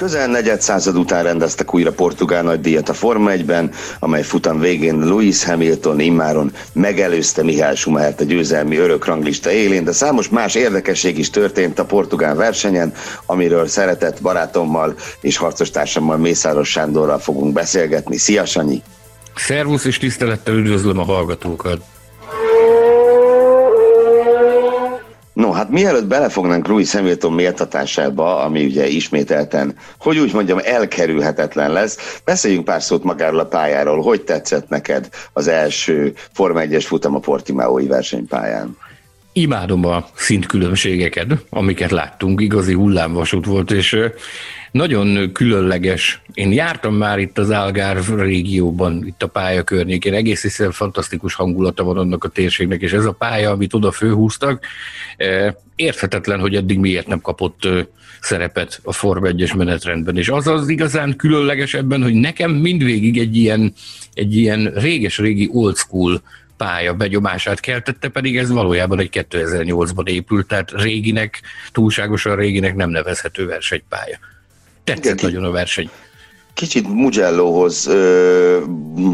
Közel negyed század után rendeztek újra portugál nagydíjat a Forma 1-ben, amely futam végén Lewis Hamilton immáron megelőzte Mihály Schumachert a győzelmi örök ranglista élén, de számos más érdekesség is történt a portugál versenyen, amiről szeretett barátommal és harcostársammal Mészáros Sándorral fogunk beszélgetni. Szia Sanyi! Szervusz és tisztelettel üdvözlöm a hallgatókat! Hát mielőtt belefognánk Louis Hamilton méltatásába, ami ugye ismételten, hogy úgy mondjam, elkerülhetetlen lesz, beszéljünk pár szót magáról a pályáról. Hogy tetszett neked az első Forma 1-es futam a Portimaoi versenypályán? Imádom a szintkülönbségeket, amiket láttunk, igazi hullámvasút volt, és nagyon különleges. Én jártam már itt az Algarve régióban, itt a pálya környékén, egész hiszen fantasztikus hangulata van annak a térségnek, és ez a pálya, amit oda főhúztak, érthetetlen, hogy eddig miért nem kapott szerepet a Form 1-es menetrendben. És az az igazán különleges ebben, hogy nekem mindvégig egy ilyen, egy ilyen réges-régi old school pálya begyomását keltette, pedig ez valójában egy 2008-ban épült, tehát réginek, túlságosan réginek nem nevezhető versenypálya. Tetszett Igen, nagyon a verseny. Kicsit Mugellohoz ö,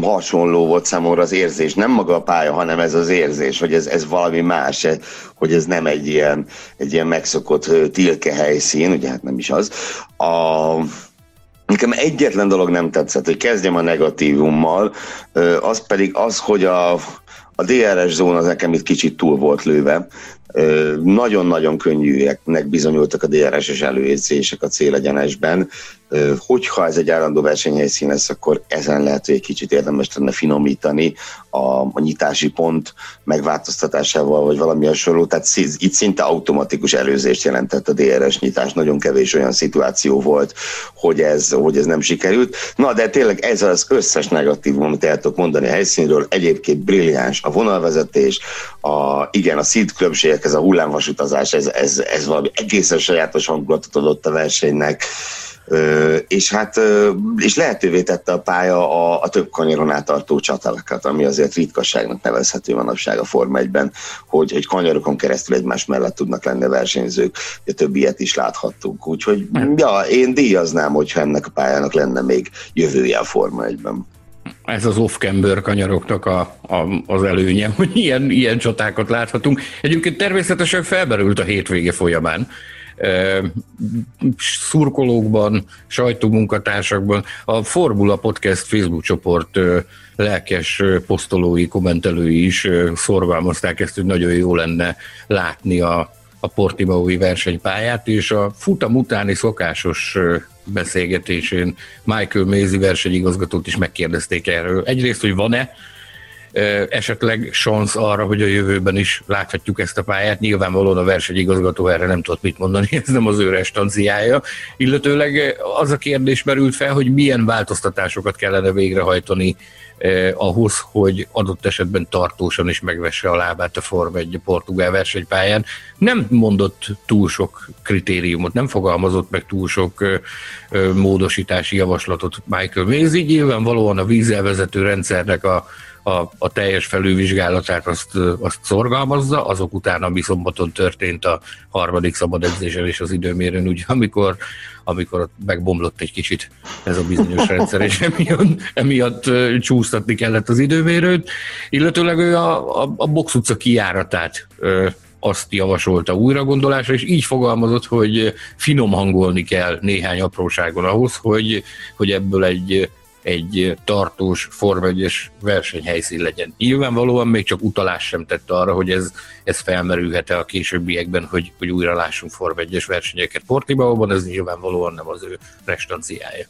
hasonló volt számomra az érzés, nem maga a pálya, hanem ez az érzés, hogy ez, ez valami más, hogy ez nem egy ilyen, egy ilyen megszokott tilke helyszín, ugye hát nem is az. A, Nekem egyetlen dolog nem tetszett, hogy kezdjem a negatívummal, az pedig az, hogy a, a DRS zóna nekem itt kicsit túl volt lőve. Nagyon-nagyon könnyűeknek bizonyultak a DRS-es előérzések a célegyenesben. Hogyha ez egy állandó versenyhelyszín lesz, akkor ezen lehet, hogy egy kicsit érdemes lenne finomítani a, a nyitási pont megváltoztatásával, vagy valami hasonló. Tehát itt szinte automatikus előzést jelentett a DRS nyitás. Nagyon kevés olyan szituáció volt, hogy ez, hogy ez nem sikerült. Na, de tényleg ez az összes negatívum, amit el tudok mondani a helyszínről. Egyébként brilliáns a vonalvezetés, a, igen, a szint különbségek, ez a hullámvasutazás, ez, ez, ez valami egészen sajátos hangulatot adott a versenynek és hát és lehetővé tette a pálya a, a több kanyaron átartó csatalakat, ami azért ritkaságnak nevezhető manapság a Forma 1-ben, hogy, hogy kanyarokon keresztül egymás mellett tudnak lenni a versenyzők, a több ilyet is láthattunk. Úgyhogy ja, én díjaznám, hogyha ennek a pályának lenne még jövője a Forma 1-ben ez az off-camber kanyaroknak a, a, az előnye, hogy ilyen, ilyen csatákat láthatunk. Egyébként természetesen felberült a hétvége folyamán, szurkolókban, sajtómunkatársakban. A Formula Podcast Facebook csoport lelkes posztolói, kommentelői is szorgalmazták ezt, hogy nagyon jó lenne látni a, a Portimaui versenypályát, és a futam utáni szokásos beszélgetésén Michael Mézi versenyigazgatót is megkérdezték erről. Egyrészt, hogy van-e esetleg szansz arra, hogy a jövőben is láthatjuk ezt a pályát. Nyilvánvalóan a versenyigazgató erre nem tudott mit mondani, ez nem az ő restanciája. Illetőleg az a kérdés merült fel, hogy milyen változtatásokat kellene végrehajtani eh, ahhoz, hogy adott esetben tartósan is megvesse a lábát a Form egy portugál versenypályán. Nem mondott túl sok kritériumot, nem fogalmazott meg túl sok eh, módosítási javaslatot Michael Macy. Nyilvánvalóan a vízelvezető rendszernek a a, a teljes felülvizsgálatát azt, azt szorgalmazza, azok után, ami szombaton történt a harmadik szabad edzésen és az időmérőn, ugye, amikor, amikor megbomlott egy kicsit ez a bizonyos rendszer, és emiatt, emiatt csúsztatni kellett az időmérőt, illetőleg ő a, a, a box utca kiáratát azt javasolta újragondolásra, és így fogalmazott, hogy finom hangolni kell néhány apróságon ahhoz, hogy, hogy ebből egy egy tartós Forma 1 versenyhelyszín legyen. Nyilvánvalóan még csak utalás sem tett arra, hogy ez, ez felmerülhet-e a későbbiekben, hogy, hogy újra lássunk Forma 1 versenyeket Portimaóban, ez nyilvánvalóan nem az ő restanciája.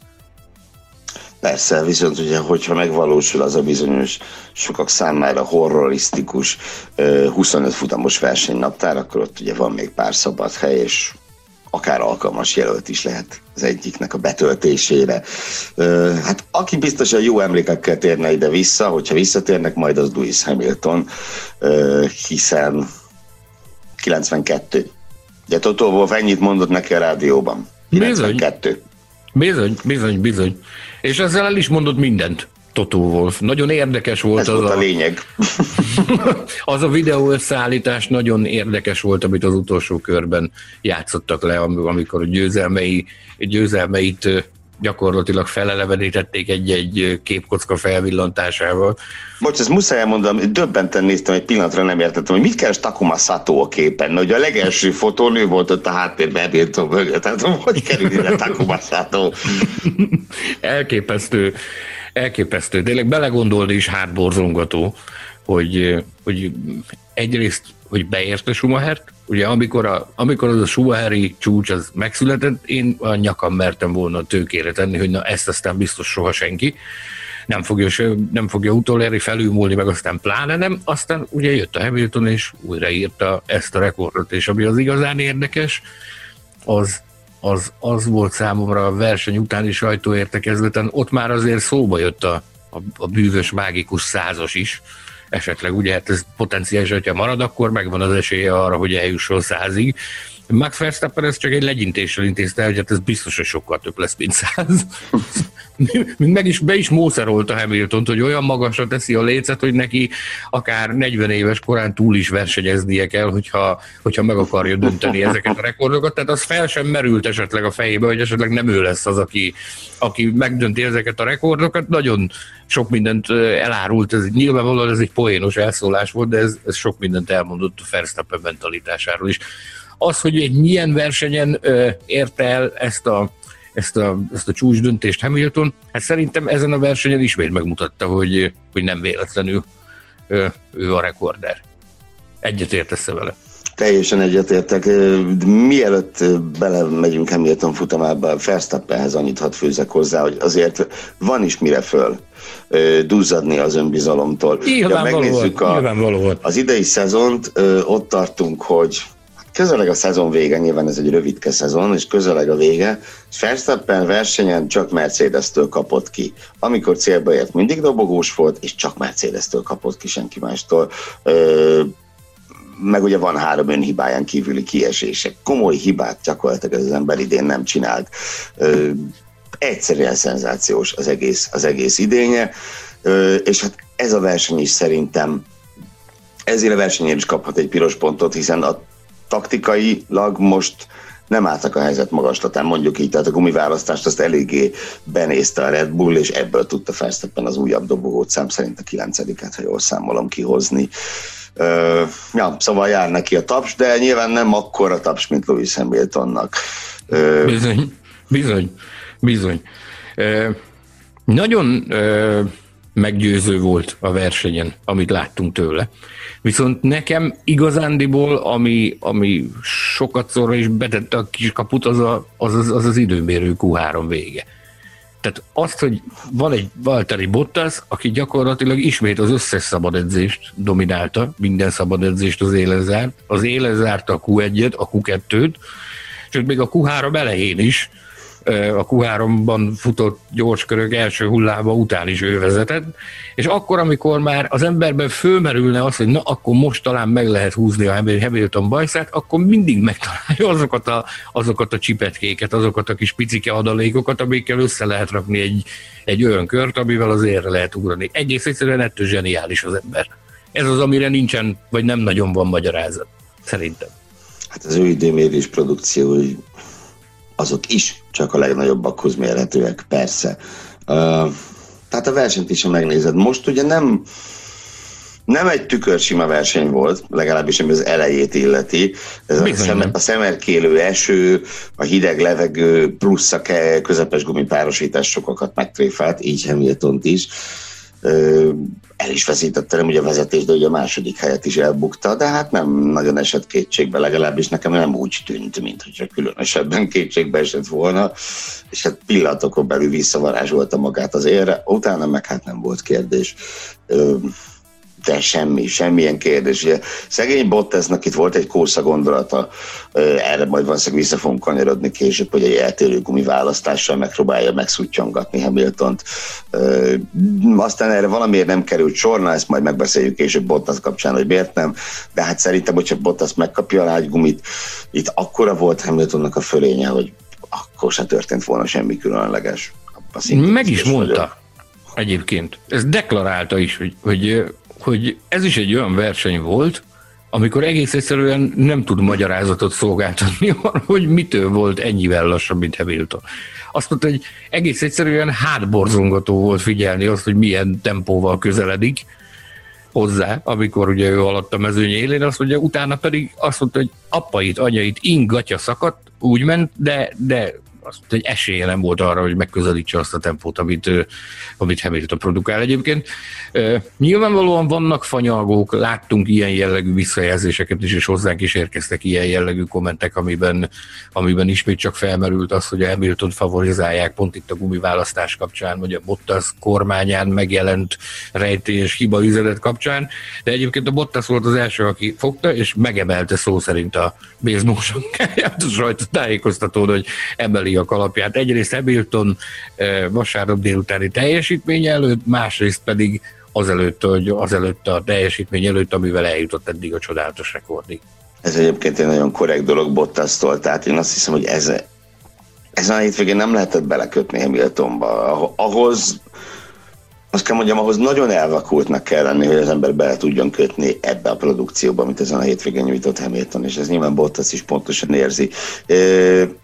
Persze, viszont ugye, hogyha megvalósul az a bizonyos, sokak számára horrorisztikus 25 futamos versenynaptár, akkor ott ugye van még pár szabad hely, és akár alkalmas jelölt is lehet az egyiknek a betöltésére. Hát aki biztosan jó emlékekkel térne ide-vissza, hogyha visszatérnek, majd az Lewis Hamilton, hiszen 92. Ugye Toto Wolff ennyit mondott neki a rádióban. 92. Bizony, bizony, bizony. És ezzel el is mondott mindent. Totó Wolf. Nagyon érdekes volt Ez az volt a, a lényeg. az a videó összeállítás nagyon érdekes volt, amit az utolsó körben játszottak le, amikor a győzelmei, győzelmeit gyakorlatilag felelevenítették egy-egy képkocka felvillantásával. Bocs, ezt muszáj elmondani, döbbenten néztem, egy pillanatra nem értettem, hogy mit keres Takuma Sato a képen, hogy a legelső fotónő volt ott a háttérben Hamilton mögött, tehát hogy kerül ide Takuma Sato? Elképesztő, elképesztő. Tényleg belegondolni is hátborzongató, hogy, hogy egyrészt, hogy beérte Schumachert, ugye amikor, a, amikor az a Schumacheri csúcs az megszületett, én a nyakam mertem volna tőkére tenni, hogy na ezt aztán biztos soha senki nem fogja, nem fogja utolérni, felülmúlni, meg aztán pláne nem. Aztán ugye jött a Hamilton, és újraírta ezt a rekordot, és ami az igazán érdekes, az, az, az volt számomra a verseny utáni sajtóértekezleten, ott már azért szóba jött a, a, a bűvös mágikus százas is, esetleg ugye hát ez potenciális, hogyha marad, akkor megvan az esélye arra, hogy eljusson százig. Max Verstappen ez csak egy legyintéssel intézte, hogy hát ez biztos, hogy sokkal több lesz, mint száz. meg is, be is mószerolt a hamilton hogy olyan magasra teszi a lécet, hogy neki akár 40 éves korán túl is versenyeznie kell, hogyha, hogyha meg akarja dönteni ezeket a rekordokat. Tehát az fel sem merült esetleg a fejébe, hogy esetleg nem ő lesz az, aki, aki megdönti ezeket a rekordokat. Nagyon sok mindent elárult, ez nyilvánvalóan ez egy poénos elszólás volt, de ez, ez sok mindent elmondott a Verstappen mentalitásáról is. Az, hogy egy milyen versenyen érte el ezt a ezt a, ezt a csúcs döntést Hamilton, hát szerintem ezen a versenyen ismét megmutatta, hogy, hogy nem véletlenül ő, ő a rekorder. Egyetértesz vele? Teljesen egyetértek. Mielőtt belemegyünk Hamilton futamába, Verstappenhez annyit hadd főzek hozzá, hogy azért van is mire föl duzzadni az önbizalomtól. Nyilvánvalóan, ja, megnézzük a, az idei szezont, ott tartunk, hogy közeleg a szezon vége, nyilván ez egy rövidke szezon, és közeleg a vége, és Verstappen versenyen csak Mercedes-től kapott ki. Amikor célba ért, mindig dobogós volt, és csak Mercedes-től kapott ki senki mástól. Ö, meg ugye van három önhibáján kívüli kiesések. Komoly hibát gyakorlatilag ez az ember idén nem csinált. Ö, egyszerűen szenzációs az egész, az egész idénye, ö, és hát ez a verseny is szerintem ezért a versenyért is kaphat egy piros pontot, hiszen a taktikailag most nem álltak a helyzet magaslatán, mondjuk így, tehát a gumiválasztást azt eléggé benézte a Red Bull, és ebből tudta Verstappen az újabb dobogót szám szerint a kilencediket, ha jól számolom kihozni. Uh, ja, szóval jár neki a taps, de nyilván nem akkora taps, mint Lewis Hamiltonnak. Uh, bizony, bizony, bizony. Uh, nagyon uh, meggyőző volt a versenyen, amit láttunk tőle. Viszont nekem igazándiból, ami, ami sokat szorra is betette a kis kaput, az, a, az, az, az az időmérő Q3 vége. Tehát azt, hogy van egy Valtteri Bottas, aki gyakorlatilag ismét az összes szabad edzést dominálta, minden szabad edzést az élen az élen a Q1-et, a Q2-t, sőt még a Q3 elején is a Q3-ban futott gyorskörök első hullába után is ő vezetett, és akkor, amikor már az emberben fölmerülne az, hogy na, akkor most talán meg lehet húzni a Hamilton bajszát, akkor mindig megtalálja azokat a, azokat a csipetkéket, azokat a kis picike adalékokat, amikkel össze lehet rakni egy, egy olyan kört, amivel az érre lehet ugrani. Egész egyszerűen ettől zseniális az ember. Ez az, amire nincsen, vagy nem nagyon van magyarázat, szerintem. Hát az ő időmérés produkciói azok is csak a legnagyobbakhoz mérhetőek, persze. Uh, tehát a versenyt is, ha megnézed, most ugye nem, nem egy tükörsima verseny volt, legalábbis ami az elejét illeti. Ez a, szem, a szemerkélő eső, a hideg levegő plusz a közepes gumipárosítás sokakat megtréfált, így Hamilton is el is veszítette nem ugye a vezetés, de ugye a második helyet is elbukta, de hát nem nagyon esett kétségbe, legalábbis nekem nem úgy tűnt, mint hogyha különösebben kétségbe esett volna, és hát pillanatokon belül visszavarázsolta magát az érre, utána meg hát nem volt kérdés de semmi, semmilyen kérdés. Ugye, szegény Bottasnak itt volt egy kósza gondolata, erre majd valószínűleg vissza fogunk kanyarodni később, hogy egy eltérő gumi választással megpróbálja megszuttyongatni Hamiltont. Aztán erre valamiért nem került sor, na ezt majd megbeszéljük később Bottas kapcsán, hogy miért nem, de hát szerintem, hogyha Bottas megkapja a lágygumit, itt akkora volt Hamiltonnak a fölénye, hogy akkor se történt volna semmi különleges. Meg is mondta vagyok. egyébként. Ez deklarálta is, hogy, hogy, hogy ez is egy olyan verseny volt, amikor egész egyszerűen nem tud magyarázatot szolgáltatni arra, hogy mitől volt ennyivel lassabb, mint Hamilton. Azt mondta, hogy egész egyszerűen hátborzongató volt figyelni azt, hogy milyen tempóval közeledik hozzá, amikor ugye ő alatt a mezőny élén, azt mondja, utána pedig azt mondta, hogy appait, anyait ingatja szakadt, úgy ment, de, de azt egy esélye nem volt arra, hogy megközelítse azt a tempót, amit, amit Hamilton produkál egyébként. Nyilvánvalóan vannak fanyalgók, láttunk ilyen jellegű visszajelzéseket is, és hozzánk is érkeztek ilyen jellegű kommentek, amiben, amiben ismét csak felmerült az, hogy a Hamilton favorizálják pont itt a gumiválasztás kapcsán, vagy a Bottas kormányán megjelent rejtélyes hiba üzenet kapcsán, de egyébként a Bottas volt az első, aki fogta, és megemelte szó szerint a béznósonkáját a sajtótájékoztatón, hogy emeli a kalapját. Egyrészt Hamilton eh, vasárnap délutáni teljesítmény előtt, másrészt pedig azelőtt, hogy azelőtt a teljesítmény előtt, amivel eljutott eddig a csodálatos rekordig. Ez egyébként egy nagyon korrekt dolog Bottasztól, tehát én azt hiszem, hogy ez, ezen a hétvégén nem lehetett belekötni Hamiltonba. Ahhoz azt kell mondjam, ahhoz nagyon elvakultnak kell lenni, hogy az ember bele tudjon kötni ebbe a produkcióba, amit ezen a hétvégén nyújtott Hamilton, és ez nyilván Bottas is pontosan érzi.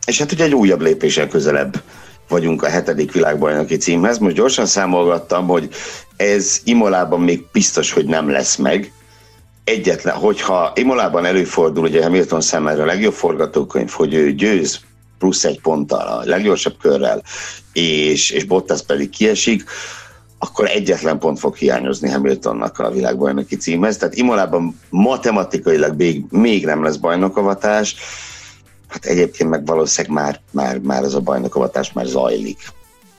És hát ugye egy újabb lépésen közelebb vagyunk a hetedik világbajnoki címhez. Most gyorsan számolgattam, hogy ez Imolában még biztos, hogy nem lesz meg. Egyetlen, hogyha Imolában előfordul, ugye Hamilton számára a legjobb forgatókönyv, hogy ő győz plusz egy ponttal, a leggyorsabb körrel, és, és Bottas pedig kiesik, akkor egyetlen pont fog hiányozni Hamiltonnak a világbajnoki címhez. Tehát Imolában matematikailag még, még nem lesz bajnokavatás, hát egyébként meg valószínűleg már, már, már ez a bajnokavatás már zajlik.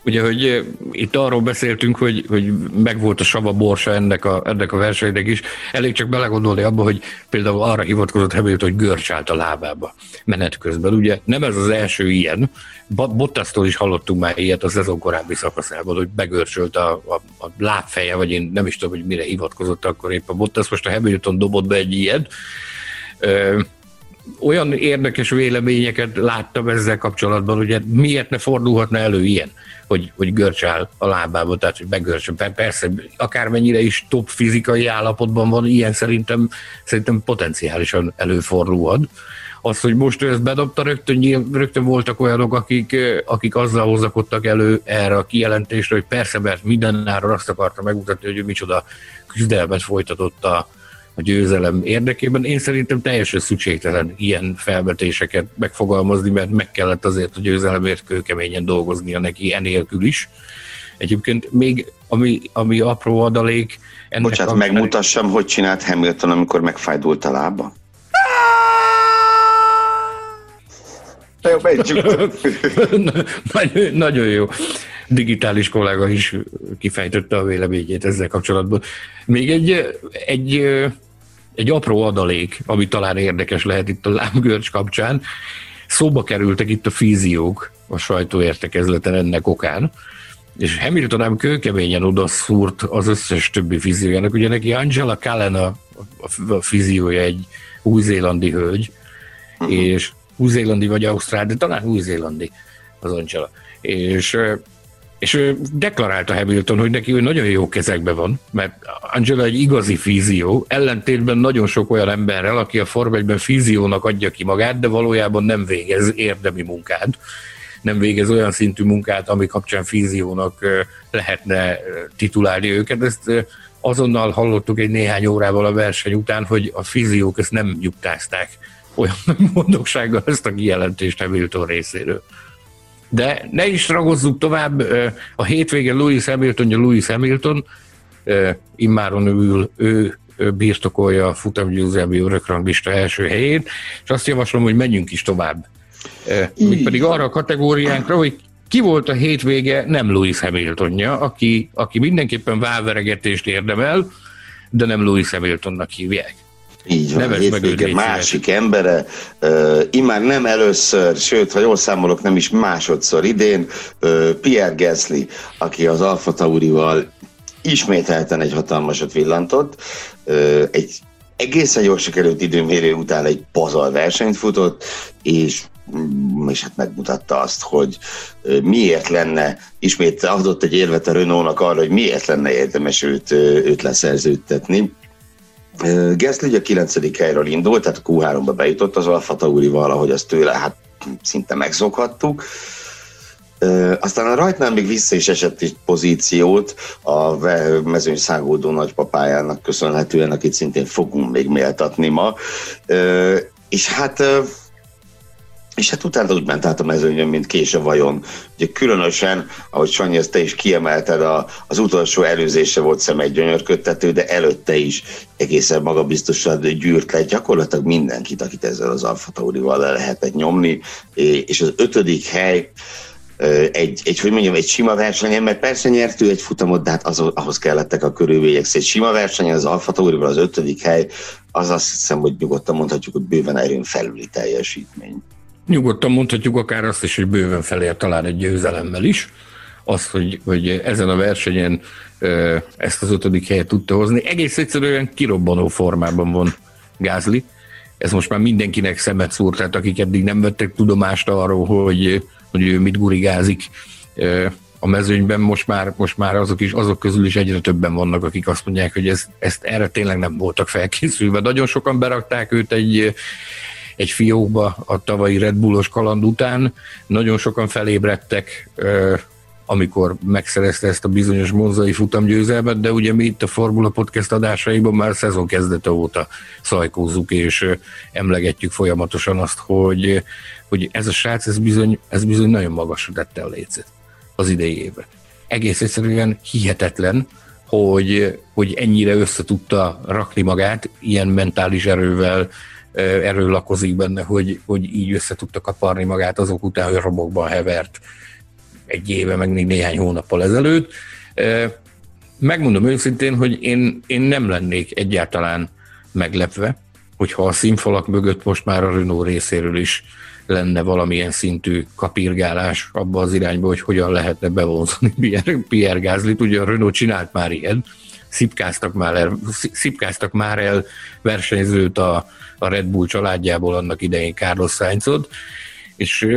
Ugye, hogy itt arról beszéltünk, hogy, hogy megvolt a sava borsa ennek a, ennek a versenynek is. Elég csak belegondolni abba, hogy például arra hivatkozott Hamilton, hogy görcs a lábába menet közben. Ugye nem ez az első ilyen. Bottasztól is hallottunk már ilyet a szezon korábbi szakaszában, hogy begörcsölt a, a, a lábfeje, vagy én nem is tudom, hogy mire hivatkozott akkor épp a Bottas. Most a Hamilton dobott be egy ilyet. Olyan érdekes véleményeket láttam ezzel kapcsolatban, hogy miért ne fordulhatna elő ilyen hogy, hogy görcsál a lábába, tehát hogy begörcsön. Persze, akármennyire is top fizikai állapotban van, ilyen szerintem, szerintem potenciálisan előfordulhat. Az, hogy most ő ezt bedobta, rögtön, rögtön voltak olyanok, akik, akik azzal hozakodtak elő erre a kijelentésre, hogy persze, mert mindenáron azt akarta megmutatni, hogy ő micsoda küzdelmet folytatott a, a győzelem érdekében. Én szerintem teljesen szükségtelen ilyen felvetéseket megfogalmazni, mert meg kellett azért a győzelemért kőkeményen dolgoznia neki enélkül is. Egyébként még ami, ami apró adalék... Ennek Bocsánat, kapcsán... megmutassam, hogy csinált Hamilton, amikor megfájdult a lába? Jó, nagyon, nagyon jó digitális kollega is kifejtette a véleményét ezzel kapcsolatban. Még egy, egy egy apró adalék, ami talán érdekes lehet itt a lámgörcs kapcsán. Szóba kerültek itt a fíziók a sajtóértekezleten ennek okán, és Hamilton nem kőkeményen oda szúrt az összes többi fíziójának. Ugye neki Angela Cullen a, a, a fíziója egy új-zélandi hölgy, uh-huh. és új-zélandi vagy ausztrál, de talán új-zélandi az Angela. És és ő deklarálta Hamilton, hogy neki ő nagyon jó kezekben van, mert Angela egy igazi fízió, ellentétben nagyon sok olyan emberrel, aki a Form 1 fíziónak adja ki magát, de valójában nem végez érdemi munkát, nem végez olyan szintű munkát, ami kapcsán fíziónak lehetne titulálni őket. Ezt azonnal hallottuk egy néhány órával a verseny után, hogy a fíziók ezt nem nyugtázták olyan mondoksággal ezt a kijelentést Hamilton részéről. De ne is ragozzuk tovább, a hétvégen Louis Hamilton, a Louis Hamilton, immáron ül, ő birtokolja a futamgyőzelmi örökranglista első helyén, és azt javaslom, hogy menjünk is tovább. Még pedig arra a kategóriánkra, hogy ki volt a hétvége nem Louis Hamiltonja, aki, aki mindenképpen válveregetést érdemel, de nem Louis Hamiltonnak hívják. Így van, Neves hétvége másik embere, uh, immár nem először, sőt, ha jól számolok, nem is másodszor idén, uh, Pierre Gasly, aki az Alfa Taurival ismételten egy hatalmasat villantott, uh, egy egészen jól sikerült időmérő után egy pazar versenyt futott, és mm, és hát megmutatta azt, hogy miért lenne, ismét adott egy érvet a Renault-nak arra, hogy miért lenne érdemes őt, őt leszerződtetni. Gasly ugye a 9. helyről indult, tehát a Q3-ba bejutott az Alfa Taurival, ahogy azt tőle hát szinte megszokhattuk. Aztán a rajtnál még vissza is esett egy pozíciót a mezőny szágódó nagypapájának köszönhetően, akit szintén fogunk még méltatni ma. És hát és hát utána úgy ment át a mezőnyön, mint kés a vajon. Ugye különösen, ahogy Sanyi, ezt te is kiemelted, a, az utolsó előzése volt szem egy gyönyörködtető, de előtte is egészen magabiztosan gyűrt le gyakorlatilag mindenkit, akit ezzel az Alfa Taurival le lehetett nyomni, és az ötödik hely, egy, egy, hogy mondjam, egy sima versenyen, mert persze nyert ő egy futamot, de hát az, ahhoz kellettek a körülmények. Szóval egy sima versenyen az Alfa Taurival az ötödik hely, az azt hiszem, hogy nyugodtan mondhatjuk, hogy bőven erőn felüli teljesítmény. Nyugodtan mondhatjuk akár azt is, hogy bőven felér talán egy győzelemmel is. Az, hogy, hogy ezen a versenyen ezt az ötödik helyet tudta hozni. Egész egyszerűen kirobbanó formában van Gázli. Ez most már mindenkinek szemet szúr, tehát akik eddig nem vettek tudomást arról, hogy, hogy ő mit gurigázik a mezőnyben, most már, most már azok, is, azok közül is egyre többen vannak, akik azt mondják, hogy ez, ezt erre tényleg nem voltak felkészülve. Nagyon sokan berakták őt egy, egy fiókba a tavalyi Red Bullos kaland után. Nagyon sokan felébredtek, amikor megszerezte ezt a bizonyos monzai futamgyőzelmet, de ugye mi itt a Formula Podcast adásaiban már szezon kezdete óta szajkózzuk, és emlegetjük folyamatosan azt, hogy, hogy ez a srác, ez bizony, ez bizony nagyon magasra tette a lécet az idei évre. Egész egyszerűen hihetetlen, hogy, hogy ennyire össze tudta rakni magát, ilyen mentális erővel, erő lakozik benne, hogy, hogy így össze tudta kaparni magát azok után, hogy romokban hevert egy éve, meg még néhány hónappal ezelőtt. Megmondom őszintén, hogy én, én nem lennék egyáltalán meglepve, hogyha a színfalak mögött most már a Renault részéről is lenne valamilyen szintű kapirgálás abba az irányba, hogy hogyan lehetne bevonzani Pierre, Pierre Gázlit. Ugye a Renault csinált már ilyen, szipkáztak már el, szipkáztak már el versenyzőt a, a Red Bull családjából annak idején Carlos Sainzot, és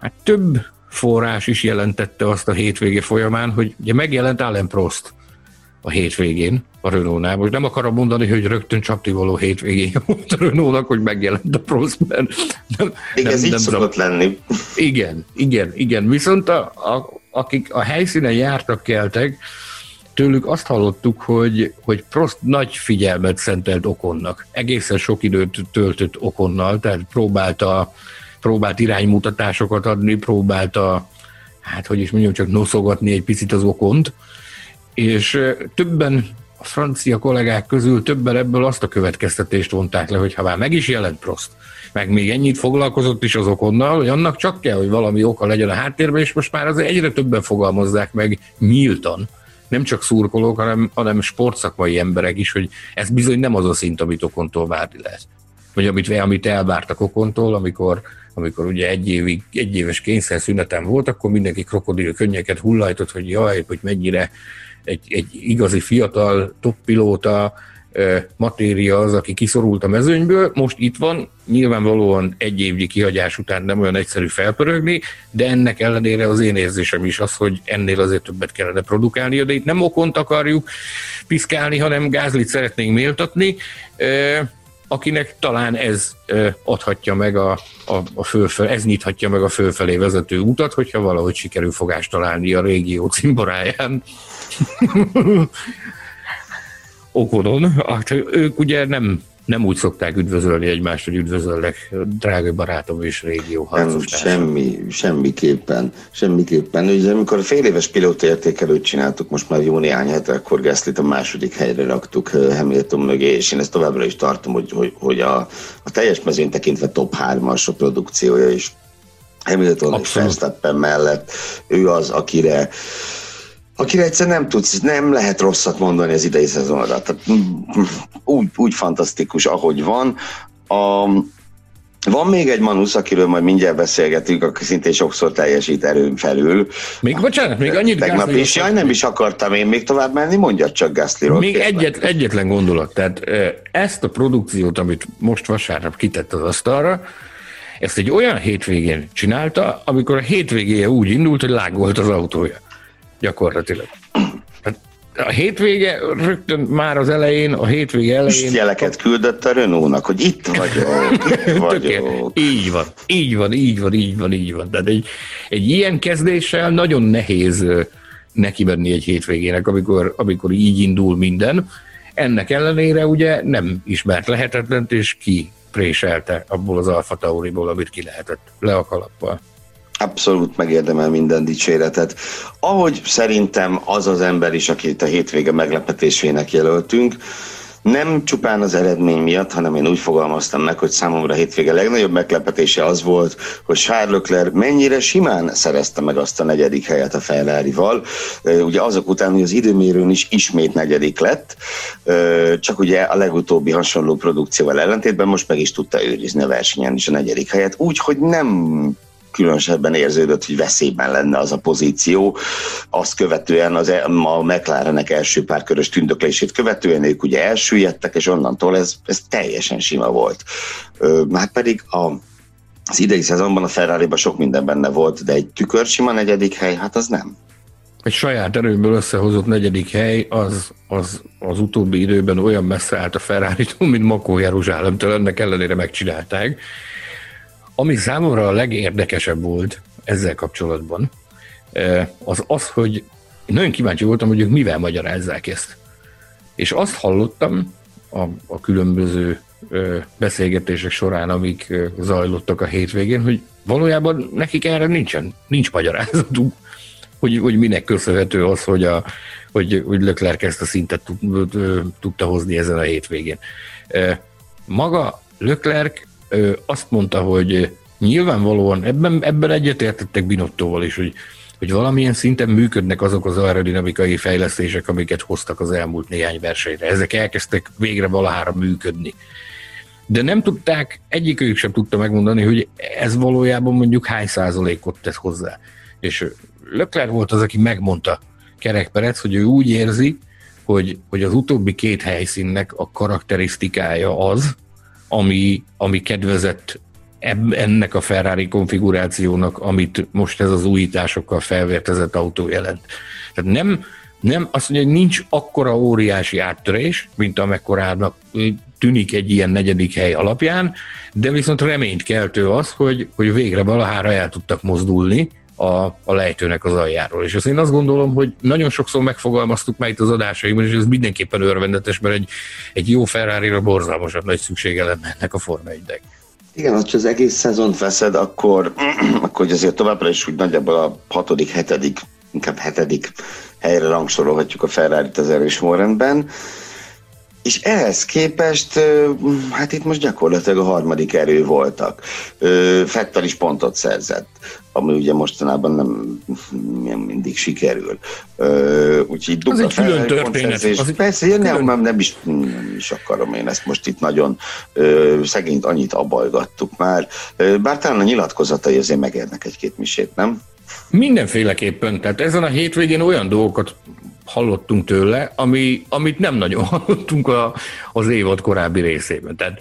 hát több forrás is jelentette azt a hétvége folyamán, hogy ugye megjelent Allen Prost a hétvégén a Renault-nál. Most nem akarom mondani, hogy rögtön csaptivaló hétvégén volt a Renault-nak, hogy megjelent a Prost, mert nem, igen, nem, ez így nem szokott lenni. Igen, igen, igen. Viszont a, a, akik a helyszínen jártak, keltek, tőlük azt hallottuk, hogy, hogy Prost nagy figyelmet szentelt Okonnak. Egészen sok időt töltött Okonnal, tehát próbálta, próbált iránymutatásokat adni, próbálta, hát hogy is mondjam, csak noszogatni egy picit az Okont, és többen a francia kollégák közül többen ebből azt a következtetést vonták le, hogy ha már meg is jelent Prost, meg még ennyit foglalkozott is az okonnal, hogy annak csak kell, hogy valami oka legyen a háttérben, és most már azért egyre többen fogalmazzák meg nyíltan, nem csak szurkolók, hanem, hanem sportszakmai emberek is, hogy ez bizony nem az a szint, amit Okontól várni lehet. Vagy amit, amit elvártak Okontól, amikor, amikor ugye egy, évig, egy éves kényszer szünetem volt, akkor mindenki krokodil könnyeket hullajtott, hogy jaj, hogy mennyire egy, egy igazi fiatal toppilóta, matéria az, aki kiszorult a mezőnyből, most itt van, nyilvánvalóan egy évnyi kihagyás után nem olyan egyszerű felpörögni, de ennek ellenére az én érzésem is az, hogy ennél azért többet kellene produkálni, de itt nem okont akarjuk piszkálni, hanem gázlit szeretnénk méltatni, akinek talán ez adhatja meg a, a, a fölfel, ez nyithatja meg a fölfelé vezető utat, hogyha valahogy sikerül fogást találni a régió cimboráján. Okonon. Hát ők ugye nem, nem úgy szokták üdvözölni egymást, hogy üdvözöllek, drága barátom és régió Nem, semmi, semmiképpen, semmiképpen. Ugye amikor fél éves pilótaértékelőt csináltuk, most már jó néhány hete, akkor Gaslit a második helyre raktuk Hamilton mögé, és én ezt továbbra is tartom, hogy, hogy, hogy a, a teljes mezőn tekintve top 3-as a produkciója is. Hamilton Abszolút. és Verstappen mellett ő az, akire akire egyszer nem tudsz, nem lehet rosszat mondani az idei szezonra. Tehát mm, úgy, úgy fantasztikus, ahogy van. A, van még egy Manusz, akiről majd mindjárt beszélgetünk, aki szintén sokszor teljesít erőn felül. Még bocsánat, még annyit Tegnap is, jaj, nem is akartam én még tovább menni, mondja csak Gaslyról. Még egyet, egyetlen gondolat, tehát ezt a produkciót, amit most vasárnap kitett az asztalra, ezt egy olyan hétvégén csinálta, amikor a hétvégéje úgy indult, hogy lág volt az autója. Gyakorlatilag. Hát a hétvége rögtön már az elején, a hétvége elején... jeleket küldött a Renault-nak, hogy itt vagyok, itt vagyok. Így van, így van, így van, így van, így van. Tehát egy, egy ilyen kezdéssel nagyon nehéz neki menni egy hétvégének, amikor, amikor így indul minden. Ennek ellenére ugye nem ismert lehetetlent, és ki préselte abból az Alfa Tauriból, amit ki lehetett le a kalappal. Abszolút megérdemel minden dicséretet. Ahogy szerintem az az ember is, akit a hétvége meglepetésének jelöltünk, nem csupán az eredmény miatt, hanem én úgy fogalmaztam meg, hogy számomra a hétvége legnagyobb meglepetése az volt, hogy Charles Leclerc mennyire simán szerezte meg azt a negyedik helyet a Ferrari-val. Ugye azok után, hogy az időmérőn is ismét negyedik lett, csak ugye a legutóbbi hasonló produkcióval ellentétben most meg is tudta őrizni a versenyen is a negyedik helyet, úgyhogy nem különösebben érződött, hogy veszélyben lenne az a pozíció. Azt követően az, e- a McLarenek első párkörös tündöklését követően ők ugye elsüllyedtek, és onnantól ez, ez teljesen sima volt. Már pedig a, az idei szezonban a ferrari sok minden benne volt, de egy tükörsima negyedik hely, hát az nem. Egy saját erőből összehozott negyedik hely az, az, az utóbbi időben olyan messze állt a ferrari mint Makó Jeruzsálemtől, ennek ellenére megcsinálták. Ami számomra a legérdekesebb volt ezzel kapcsolatban, az az, hogy nagyon kíváncsi voltam, hogy ők mivel magyarázzák ezt. És azt hallottam a, a különböző beszélgetések során, amik zajlottak a hétvégén, hogy valójában nekik erre nincsen, nincs magyarázatuk, hogy, hogy minek köszönhető az, hogy, a, hogy, hogy Leclerc ezt a szintet tud, tudta hozni ezen a hétvégén. Maga Leclerc azt mondta, hogy nyilvánvalóan ebben, ebben egyetértettek Binottóval is, hogy, hogy valamilyen szinten működnek azok az aerodinamikai fejlesztések, amiket hoztak az elmúlt néhány versenyre. Ezek elkezdtek végre valahára működni. De nem tudták, egyikőjük sem tudta megmondani, hogy ez valójában mondjuk hány százalékot tesz hozzá. És Lökler volt az, aki megmondta Kerekperec, hogy ő úgy érzi, hogy, hogy az utóbbi két helyszínnek a karakterisztikája az, ami, ami kedvezett ennek a Ferrari konfigurációnak, amit most ez az újításokkal felvértezett autó jelent. Tehát nem, nem azt mondja, hogy nincs akkora óriási áttörés, mint amekkorának tűnik egy ilyen negyedik hely alapján, de viszont reményt keltő az, hogy, hogy végre valahára el tudtak mozdulni, a, a lejtőnek az aljáról. És azt én azt gondolom, hogy nagyon sokszor megfogalmaztuk már itt az adásaimban, és ez mindenképpen örvendetes, mert egy, egy jó Ferrari-ra borzalmasan nagy szüksége lenne ennek a Forma 1 igen, ha az egész szezont veszed, akkor, akkor azért továbbra is úgy nagyjából a hatodik, hetedik, inkább hetedik helyre rangsorolhatjuk a Ferrari-t az erős És ehhez képest, hát itt most gyakorlatilag a harmadik erő voltak. Fettel is pontot szerzett ami ugye mostanában nem, nem mindig sikerül. Úgyhogy dupla az egy külön történet. Az egy persze, külön... nem, nem, is, nem is akarom én ezt most itt nagyon szegényt annyit abajgattuk már. Bár talán a nyilatkozatai azért megérnek egy-két misét, nem? Mindenféleképpen. Tehát ezen a hétvégén olyan dolgokat hallottunk tőle, ami, amit nem nagyon hallottunk a, az évad korábbi részében. Tehát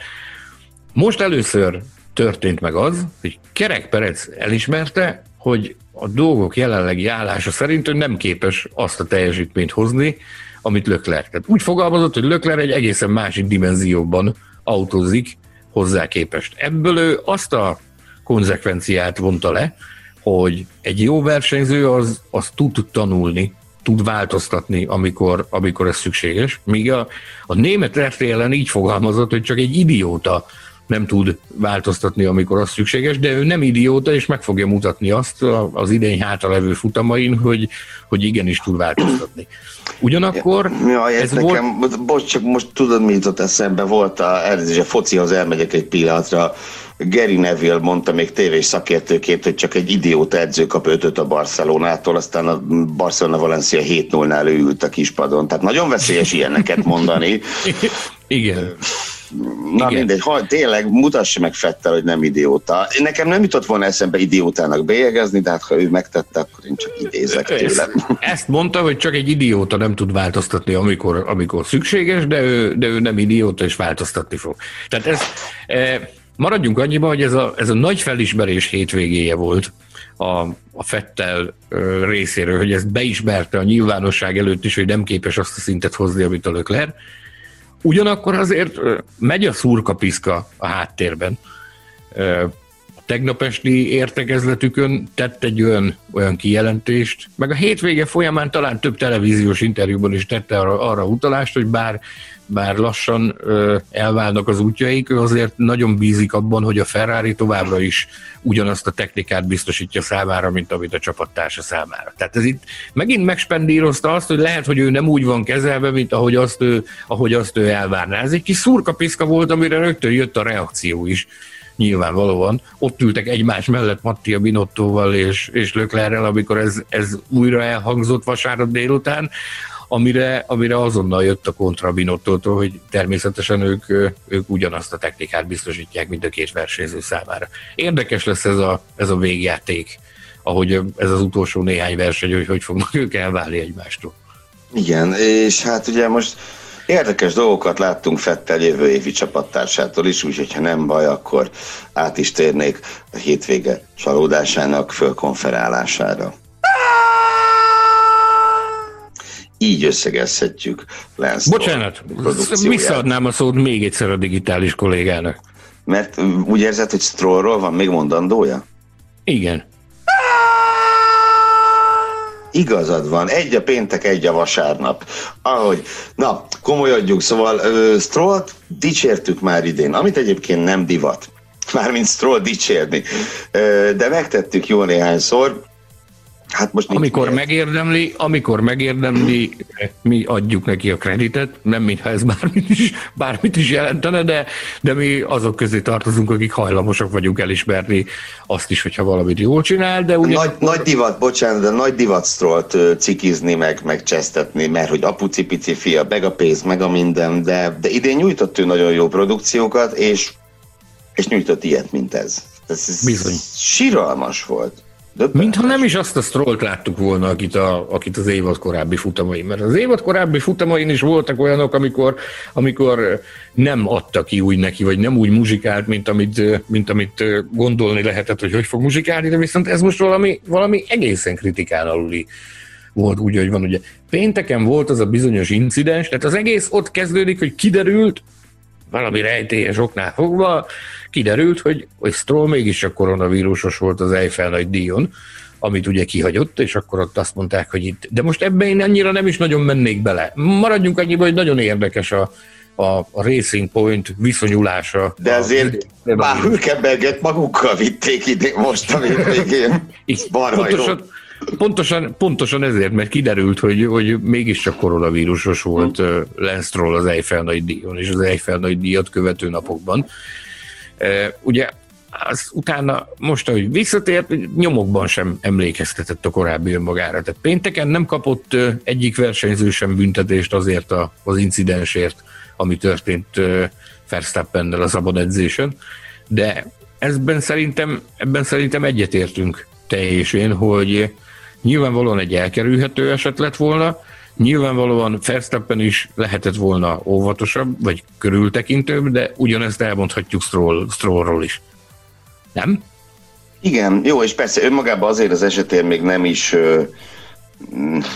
most először történt meg az, hogy Kerek Perec elismerte, hogy a dolgok jelenlegi állása szerint ő nem képes azt a teljesítményt hozni, amit Lökler. Tehát úgy fogalmazott, hogy Lökler egy egészen másik dimenzióban autózik hozzá képest. Ebből ő azt a konzekvenciát vonta le, hogy egy jó versenyző az, az tud tanulni, tud változtatni, amikor, amikor ez szükséges. Míg a, a német RTL-en így fogalmazott, hogy csak egy idióta nem tud változtatni, amikor az szükséges, de ő nem idióta, és meg fogja mutatni azt az idény hátralevő futamain, hogy, hogy igenis tud változtatni. Ugyanakkor... Ja, ez, ez nekem, volt... bocs, csak most tudod, mi jutott eszembe, volt a, elnézést, a focihoz elmegyek egy pillanatra, Gary Neville mondta még tévés szakértőként, hogy csak egy idióta edző kap ötöt a Barcelonától, aztán a Barcelona Valencia 7-0-nál ő ült a kispadon. Tehát nagyon veszélyes ilyeneket mondani. Igen. Na Igen. mindegy, ha tényleg mutassa meg Fettel, hogy nem idióta. Nekem nem jutott volna eszembe idiótának bélyegezni, de hát ha ő megtette, akkor én csak idézek tőle. Ezt, ezt mondta, hogy csak egy idióta nem tud változtatni, amikor, amikor szükséges, de ő, de ő nem idióta, és változtatni fog. Tehát ez, e, maradjunk annyiba, hogy ez a, ez a nagy felismerés hétvégéje volt a, a Fettel részéről, hogy ezt beismerte a nyilvánosság előtt is, hogy nem képes azt a szintet hozni, amit a Lökler. Ugyanakkor azért megy a szurkapiszka a háttérben. A tegnap esti értekezletükön tett egy olyan, olyan kijelentést, meg a hétvége folyamán talán több televíziós interjúban is tette arra, arra utalást, hogy bár bár lassan ö, elválnak az útjaik, ő azért nagyon bízik abban, hogy a Ferrari továbbra is ugyanazt a technikát biztosítja számára, mint amit a csapattársa számára. Tehát ez itt megint megspendírozta azt, hogy lehet, hogy ő nem úgy van kezelve, mint ahogy azt ő, ahogy azt ő elvárná. Ez egy kis szurkapiszka volt, amire rögtön jött a reakció is nyilvánvalóan. Ott ültek egymás mellett Mattia Binottóval és, és Löklerrel, amikor ez, ez újra elhangzott vasárnap délután amire, amire azonnal jött a kontra Binottótól, hogy természetesen ők, ők ugyanazt a technikát biztosítják, mint a két versenyző számára. Érdekes lesz ez a, ez a végjáték, ahogy ez az utolsó néhány verseny, hogy hogy fognak ők elválni egymástól. Igen, és hát ugye most Érdekes dolgokat láttunk Fettel jövő évi csapattársától is, úgyhogy ha nem baj, akkor át is térnék a hétvége csalódásának fölkonferálására. Így összegezhetjük Lance Bocsánat, visszaadnám a szót még egyszer a digitális kollégának. Mert úgy érzed, hogy Strollról van még mondandója? Igen. Igazad van, egy a péntek, egy a vasárnap. Ahogy, na, komolyodjuk, szóval uh, Strollt dicsértük már idén, amit egyébként nem divat, mármint Stroll dicsérni, uh, de megtettük jó néhányszor, Hát most amikor miért. megérdemli, amikor megérdemli, mi adjuk neki a kreditet, nem mintha ez bármit is, bármit is jelentene, de, de mi azok közé tartozunk, akik hajlamosak vagyunk elismerni azt is, hogyha valamit jól csinál, de ugye... Nagy, nagy divat, bocsánat, de nagy divat Strollt cikizni, meg, meg csesztetni, mert hogy apuci pici fia, meg a pénz, meg a minden, de, de idén nyújtott ő nagyon jó produkciókat, és, és nyújtott ilyet, mint ez. Ez, ez Bizony. síralmas volt. Mintha nem is azt a strollt láttuk volna, akit, a, akit az évad korábbi futamain. Mert az évad korábbi futamain is voltak olyanok, amikor, amikor nem adta ki úgy neki, vagy nem úgy muzsikált, mint amit, mint amit gondolni lehetett, hogy hogy fog muzsikálni, de viszont ez most valami, valami egészen kritikán aluli volt úgy, hogy van ugye. Pénteken volt az a bizonyos incidens, tehát az egész ott kezdődik, hogy kiderült, valami rejtélyes oknál fogva, kiderült, hogy, hogy Stroll mégis a koronavírusos volt az Eiffel nagy díjon, amit ugye kihagyott, és akkor ott azt mondták, hogy itt, de most ebben én annyira nem is nagyon mennék bele. Maradjunk annyiba, hogy nagyon érdekes a, a, a Racing Point viszonyulása. De azért már Hülkenberget magukkal vitték ide most a végén. pontosan, pontosan, pontosan ezért, mert kiderült, hogy, hogy mégiscsak koronavírusos volt hmm. Lance Stroll az Eiffel nagy díjon, és az Eiffel nagy díjat követő napokban. Ugye az utána most, ahogy visszatért, nyomokban sem emlékeztetett a korábbi önmagára. Tehát pénteken nem kapott egyik versenyző sem büntetést azért a, az incidensért, ami történt Verstappennel a szabad edzésen, de ezben szerintem, ebben szerintem egyetértünk te és én, hogy nyilvánvalóan egy elkerülhető eset lett volna, Nyilvánvalóan Verstappen is lehetett volna óvatosabb, vagy körültekintőbb, de ugyanezt elmondhatjuk Stroll, Strollról is. Nem? Igen, jó, és persze önmagában azért az esetén még nem is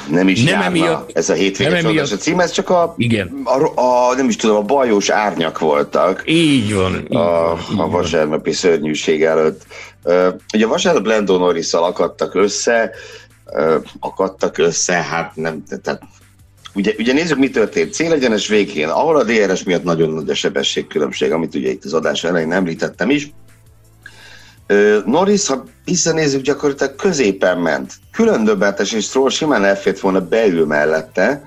nem is nem emiatt, ez a hétvége emiatt, a cím, ez csak a, igen. A, a, nem is tudom, a bajós árnyak voltak. Így van. Így a, van, a vasárnapi szörnyűség előtt. Uh, ugye a vasárnap Lando norris akadtak össze, akadtak össze, hát nem, tehát Ugye, ugye nézzük, mi történt. Célegyenes végén, ahol a DRS miatt nagyon nagy a sebességkülönbség, amit ugye itt az adás elején említettem is. Norris, ha visszanézzük, gyakorlatilag középen ment. Külön döbbenetes, és Stroll simán elfért volna beül mellette.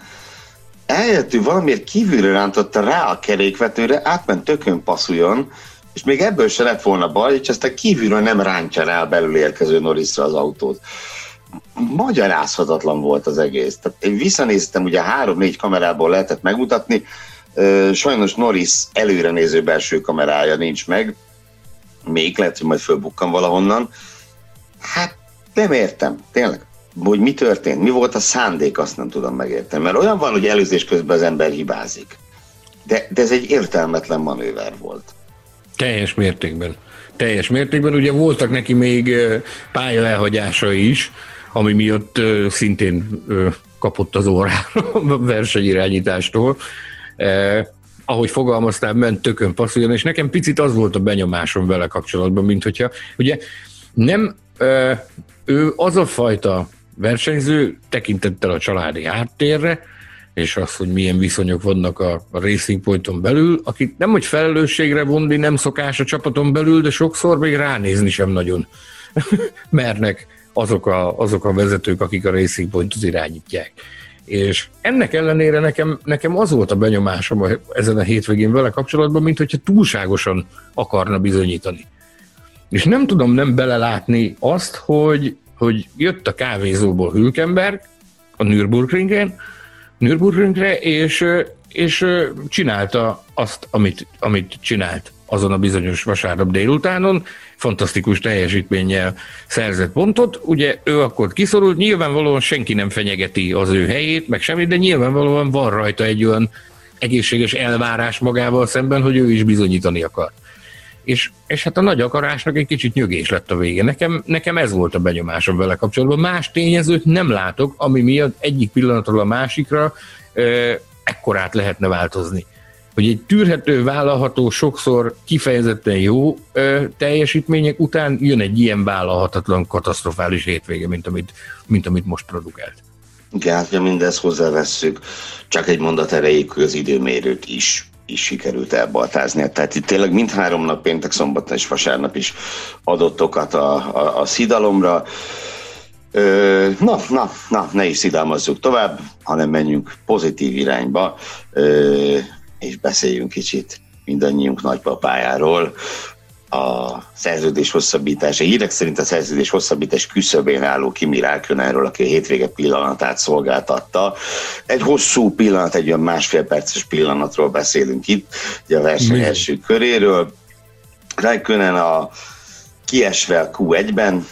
Eljöttű valamiért kívülre rántotta rá a kerékvetőre, átment tökön passzuljon, és még ebből se lett volna baj, és aztán kívülről nem rántja rá a belül érkező Norrisra az autót magyarázhatatlan volt az egész. Tehát én visszanéztem, ugye három-négy kamerából lehetett megmutatni, sajnos Norris előre néző belső kamerája nincs meg, még lehet, hogy majd fölbukkan valahonnan. Hát nem értem, tényleg, hogy mi történt, mi volt a szándék, azt nem tudom megérteni. Mert olyan van, hogy előzés közben az ember hibázik. De, de ez egy értelmetlen manőver volt. Teljes mértékben. Teljes mértékben. Ugye voltak neki még pálya elhagyásai is, ami miatt szintén kapott az órára a versenyirányítástól. Eh, ahogy fogalmaztál, ment tökön passzoljon, és nekem picit az volt a benyomásom vele kapcsolatban, mint hogyha, ugye nem, eh, ő az a fajta versenyző tekintettel a családi háttérre, és az, hogy milyen viszonyok vannak a, a Racing Pointon belül, akit nem, hogy felelősségre vonni nem szokás a csapaton belül, de sokszor még ránézni sem nagyon mernek azok a, azok a vezetők, akik a Racing Pointot irányítják. És ennek ellenére nekem, nekem az volt a benyomásom ezen a hétvégén vele kapcsolatban, mint hogyha túlságosan akarna bizonyítani. És nem tudom nem belelátni azt, hogy, hogy jött a kávézóból Hülkenberg a Nürburgringen, Nürburgringre, és, és csinálta azt, amit, amit csinált azon a bizonyos vasárnap délutánon, fantasztikus teljesítménnyel szerzett pontot. Ugye ő akkor kiszorult, nyilvánvalóan senki nem fenyegeti az ő helyét, meg semmit, de nyilvánvalóan van rajta egy olyan egészséges elvárás magával szemben, hogy ő is bizonyítani akar. És, és hát a nagy akarásnak egy kicsit nyögés lett a vége. Nekem, nekem ez volt a benyomásom vele kapcsolatban. Más tényezőt nem látok, ami miatt egyik pillanatról a másikra ö, ekkorát lehetne változni hogy egy tűrhető, vállalható, sokszor kifejezetten jó ö, teljesítmények után jön egy ilyen vállalhatatlan, katasztrofális hétvége, mint amit, mint amit most produkált. Igen, hát ha mindezt hozzávesszük, csak egy mondat erejéig, az időmérőt is is sikerült elbaltázni. Tehát itt tényleg mind három nap, péntek, szombat és vasárnap is adott okat a, a, a szidalomra. Ö, na, na, na, ne is szidalmazzuk tovább, hanem menjünk pozitív irányba. Ö, és beszéljünk kicsit mindannyiunk nagypapájáról, a szerződés hosszabbítása. Hírek szerint a szerződés hosszabbítás küszöbén álló Kimi Räikkönenről, aki a hétvége pillanatát szolgáltatta. Egy hosszú pillanat, egy olyan másfél perces pillanatról beszélünk itt, ugye a verseny első köréről. Räikkönen a kiesve a Q1-ben,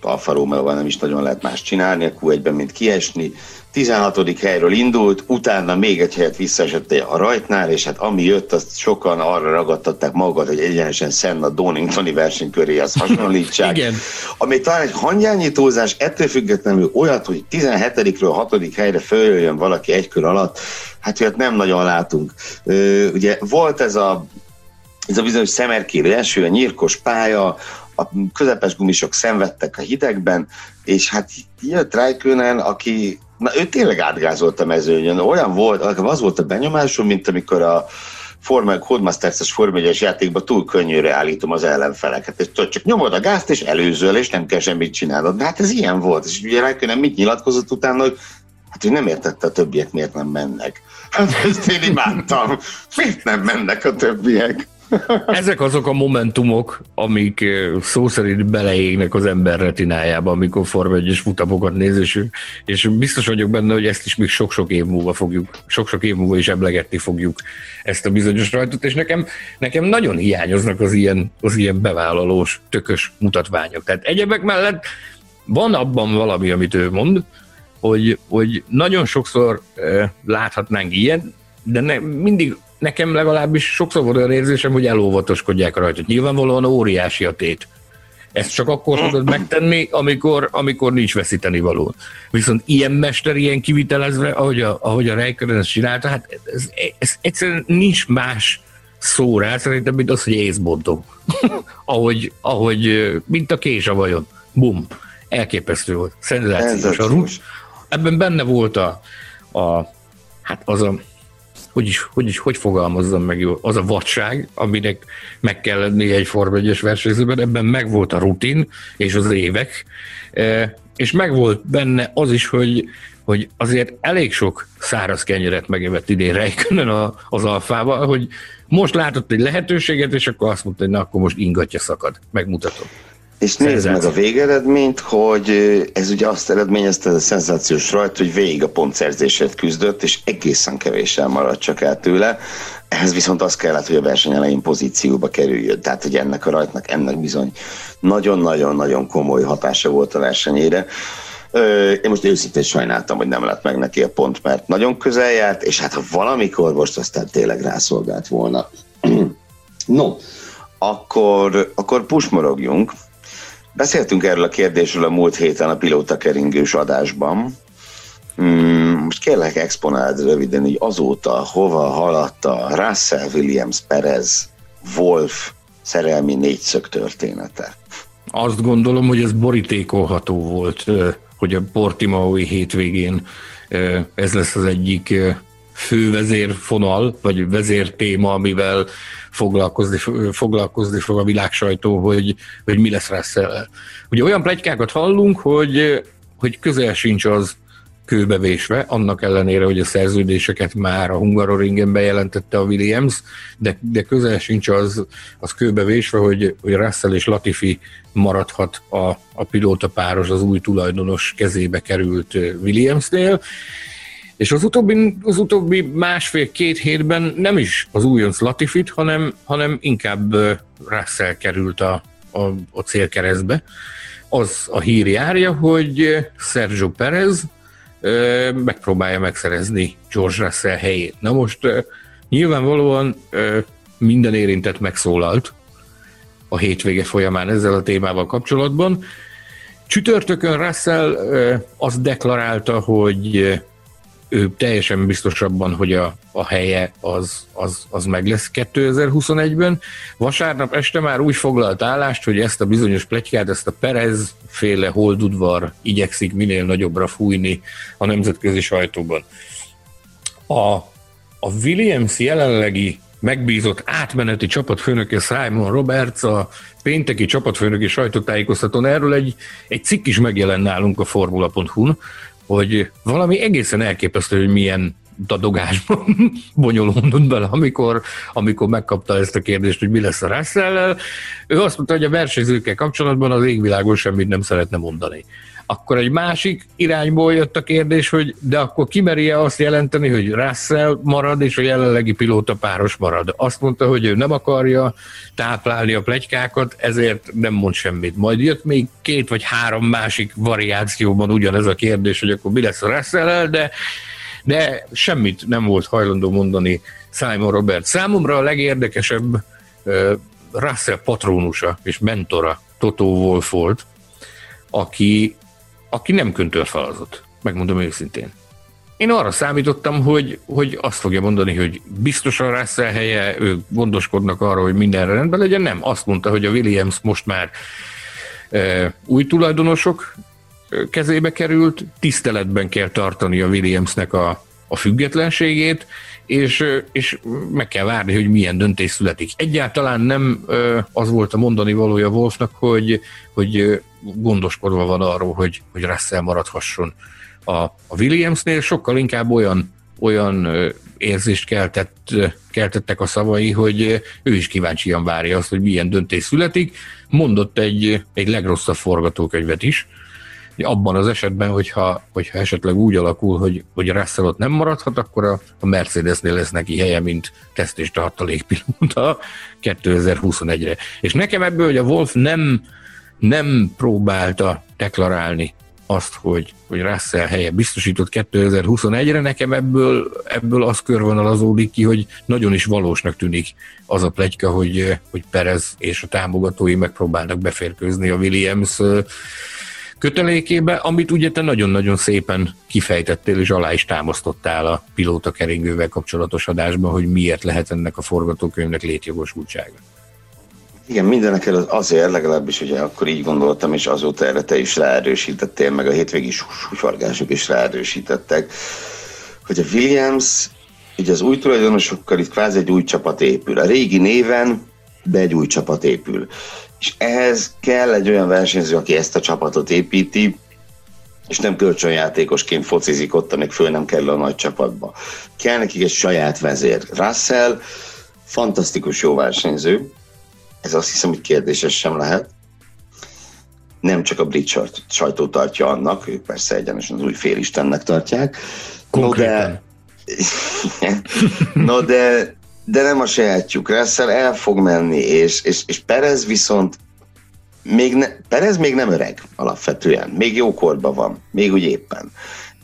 Alfa Romeo-val nem is nagyon lehet más csinálni a Q1-ben, mint kiesni, 16. helyről indult, utána még egy helyet visszaesett a rajtnál, és hát ami jött, azt sokan arra ragadtatták magukat, hogy egyenesen Senna Doningtoni versenyköréhez hasonlítsák. Igen. Ami talán egy hangyányítózás, ettől függetlenül olyat, hogy 17-ről 6. helyre följöjjön valaki egy kör alatt, hát olyat nem nagyon látunk. ugye volt ez a ez a bizonyos szemerkérő eső, a nyírkos pálya, a közepes gumisok szenvedtek a hidegben, és hát jött Räikkönen, aki Na, ő tényleg átgázolt a mezőnyön. Olyan volt, az volt a benyomásom, mint amikor a Forma, Codemasters-es 1 játékban túl könnyűre állítom az ellenfeleket. És csak nyomod a gázt, és előzöl, és nem kell semmit csinálnod. De hát ez ilyen volt. És ugye Räikkönen mit nyilatkozott utána, hogy hát ő nem értette a többiek miért nem mennek. Hát ezt én imádtam. Miért nem mennek a többiek? Ezek azok a momentumok, amik szó szerint beleégnek az ember retinájába, amikor Forma 1 futamokat néz, és, és biztos vagyok benne, hogy ezt is még sok-sok év múlva fogjuk, sok-sok év múlva is eblegetni fogjuk ezt a bizonyos rajtot, és nekem, nekem nagyon hiányoznak az ilyen, az ilyen bevállalós, tökös mutatványok. Tehát egyebek mellett van abban valami, amit ő mond, hogy, hogy nagyon sokszor eh, láthatnánk ilyen, de ne, mindig nekem legalábbis sokszor volt olyan érzésem, hogy elóvatoskodják rajta. Nyilvánvalóan óriási a tét. Ezt csak akkor tudod megtenni, amikor, amikor nincs veszíteni való. Viszont ilyen mester, ilyen kivitelezve, ahogy a, ahogy a Reikönen ezt csinálta, hát ez, ez egyszerűen nincs más szó rá, szerintem, mint az, hogy észbontó. ahogy, ahogy, mint a kés a vajon. Bum. Elképesztő volt. Szenzációs. A ebben benne volt a, a hát az a hogy is, hogy is, hogy fogalmazzam meg jól, az a vadság, aminek meg kell lenni egy Form 1 versenyzőben, ebben megvolt a rutin és az évek, e, és megvolt benne az is, hogy, hogy azért elég sok száraz kenyeret megevett idén Reikönen az alfával, hogy most látott egy lehetőséget, és akkor azt mondta, hogy na, akkor most ingatja szakad, megmutatom. És nézd meg a végeredményt, hogy ez ugye azt eredményezte, ez a szenzációs rajt, hogy végig a pontszerzésért küzdött, és egészen kevéssel maradt csak el tőle. Ehhez viszont az kellett, hogy a verseny elején pozícióba kerüljön. Tehát, hogy ennek a rajtnak ennek bizony nagyon-nagyon-nagyon komoly hatása volt a versenyére. Én most őszintén sajnáltam, hogy nem lett meg neki a pont, mert nagyon közel járt, és hát ha valamikor most aztán tényleg rászolgált volna. no, akkor, akkor pusmorogjunk. Beszéltünk erről a kérdésről a múlt héten a pilóta keringős adásban. Hmm, most kérlek exponáld röviden, hogy azóta hova haladt a Russell Williams Perez Wolf szerelmi négyszög története. Azt gondolom, hogy ez borítékolható volt, hogy a Portimaui hétvégén ez lesz az egyik fő vezérfonal, vagy vezértéma, amivel foglalkozni, foglalkozni fog a világsajtó, hogy, hogy mi lesz russell. Ugye olyan plegykákat hallunk, hogy, hogy közel sincs az kőbevésve, annak ellenére, hogy a szerződéseket már a Hungaroringen bejelentette a Williams, de, de közel sincs az, az kőbevésve, hogy, hogy Russell és Latifi maradhat a, a pilóta páros az új tulajdonos kezébe került Williamsnél, és az utóbbi, az utóbbi másfél-két hétben nem is az újonc Latifit, hanem, hanem inkább Russell került a, a, a célkeresztbe. Az a hír járja, hogy Sergio Perez megpróbálja megszerezni George Russell helyét. Na most nyilvánvalóan minden érintett megszólalt a hétvége folyamán ezzel a témával kapcsolatban. Csütörtökön Russell azt deklarálta, hogy ő teljesen biztos abban, hogy a, a helye az, az, az meg lesz 2021-ben. Vasárnap este már úgy foglalt állást, hogy ezt a bizonyos pletykát, ezt a Perez féle holdudvar igyekszik minél nagyobbra fújni a nemzetközi sajtóban. A, a Williams jelenlegi megbízott átmeneti csapatfőnöke Simon Roberts a pénteki csapatfőnöki sajtótájékoztatón erről egy, egy cikk is megjelent nálunk a Formula.hu-n, hogy valami egészen elképesztő, hogy milyen dadogásban bonyolódott bele, amikor, amikor megkapta ezt a kérdést, hogy mi lesz a russell Ő azt mondta, hogy a versenyzőkkel kapcsolatban az égvilágon semmit nem szeretne mondani. Akkor egy másik irányból jött a kérdés, hogy de akkor kimeri-e azt jelenteni, hogy Russell marad, és a jelenlegi pilóta páros marad. Azt mondta, hogy ő nem akarja táplálni a plegykákat, ezért nem mond semmit. Majd jött még két vagy három másik variációban ugyanez a kérdés, hogy akkor mi lesz a russell de de semmit nem volt hajlandó mondani Simon Robert. Számomra a legérdekesebb Russell patronusa és mentora Toto Wolf volt, aki aki nem köntörfalazott, megmondom őszintén. Én arra számítottam, hogy, hogy azt fogja mondani, hogy biztosan Russell helye, ők gondoskodnak arra, hogy mindenre rendben legyen. Nem, azt mondta, hogy a Williams most már e, új tulajdonosok kezébe került, tiszteletben kell tartani a Williamsnek a, a függetlenségét, és, és meg kell várni, hogy milyen döntés születik. Egyáltalán nem az volt a mondani valója Wolfnak, hogy, hogy gondoskodva van arról, hogy, hogy Russell maradhasson a, a Williamsnél, sokkal inkább olyan, olyan érzést keltett, keltettek a szavai, hogy ő is kíváncsian várja azt, hogy milyen döntés születik. Mondott egy, egy legrosszabb forgatókönyvet is, abban az esetben, hogyha, hogyha esetleg úgy alakul, hogy, hogy Russell ott nem maradhat, akkor a, a Mercedesnél lesz neki helye, mint teszt és tartalékpilóta 2021-re. És nekem ebből, hogy a Wolf nem, nem próbálta deklarálni azt, hogy, hogy Russell helye biztosított 2021-re, nekem ebből, ebből az körvonalazódik ki, hogy nagyon is valósnak tűnik az a plegyka, hogy, hogy Perez és a támogatói megpróbálnak beférkőzni a Williams kötelékébe, amit ugye te nagyon-nagyon szépen kifejtettél és alá is támasztottál a pilóta keringővel kapcsolatos adásban, hogy miért lehet ennek a forgatókönyvnek létjogosultsága. Igen, mindenek előtt azért, legalábbis ugye akkor így gondoltam, és azóta erre te is ráerősítettél, meg a hétvégi sufargások is ráerősítettek, hogy a Williams ugye az új tulajdonosokkal itt kvázi egy új csapat épül. A régi néven, de egy új csapat épül és ehhez kell egy olyan versenyző, aki ezt a csapatot építi, és nem kölcsönjátékosként focizik ott, amíg föl nem kell a nagy csapatba. Kell nekik egy saját vezér. Russell fantasztikus jó versenyző, ez azt hiszem, hogy kérdéses sem lehet. Nem csak a brit sajtó tartja annak, ők persze egyenesen az új félistennek tartják. Konkrétan. No de, no de de nem a sajátjuk. Russell el fog menni, és, és, és Perez viszont még ne, Perez még nem öreg alapvetően, még jó korban van, még úgy éppen.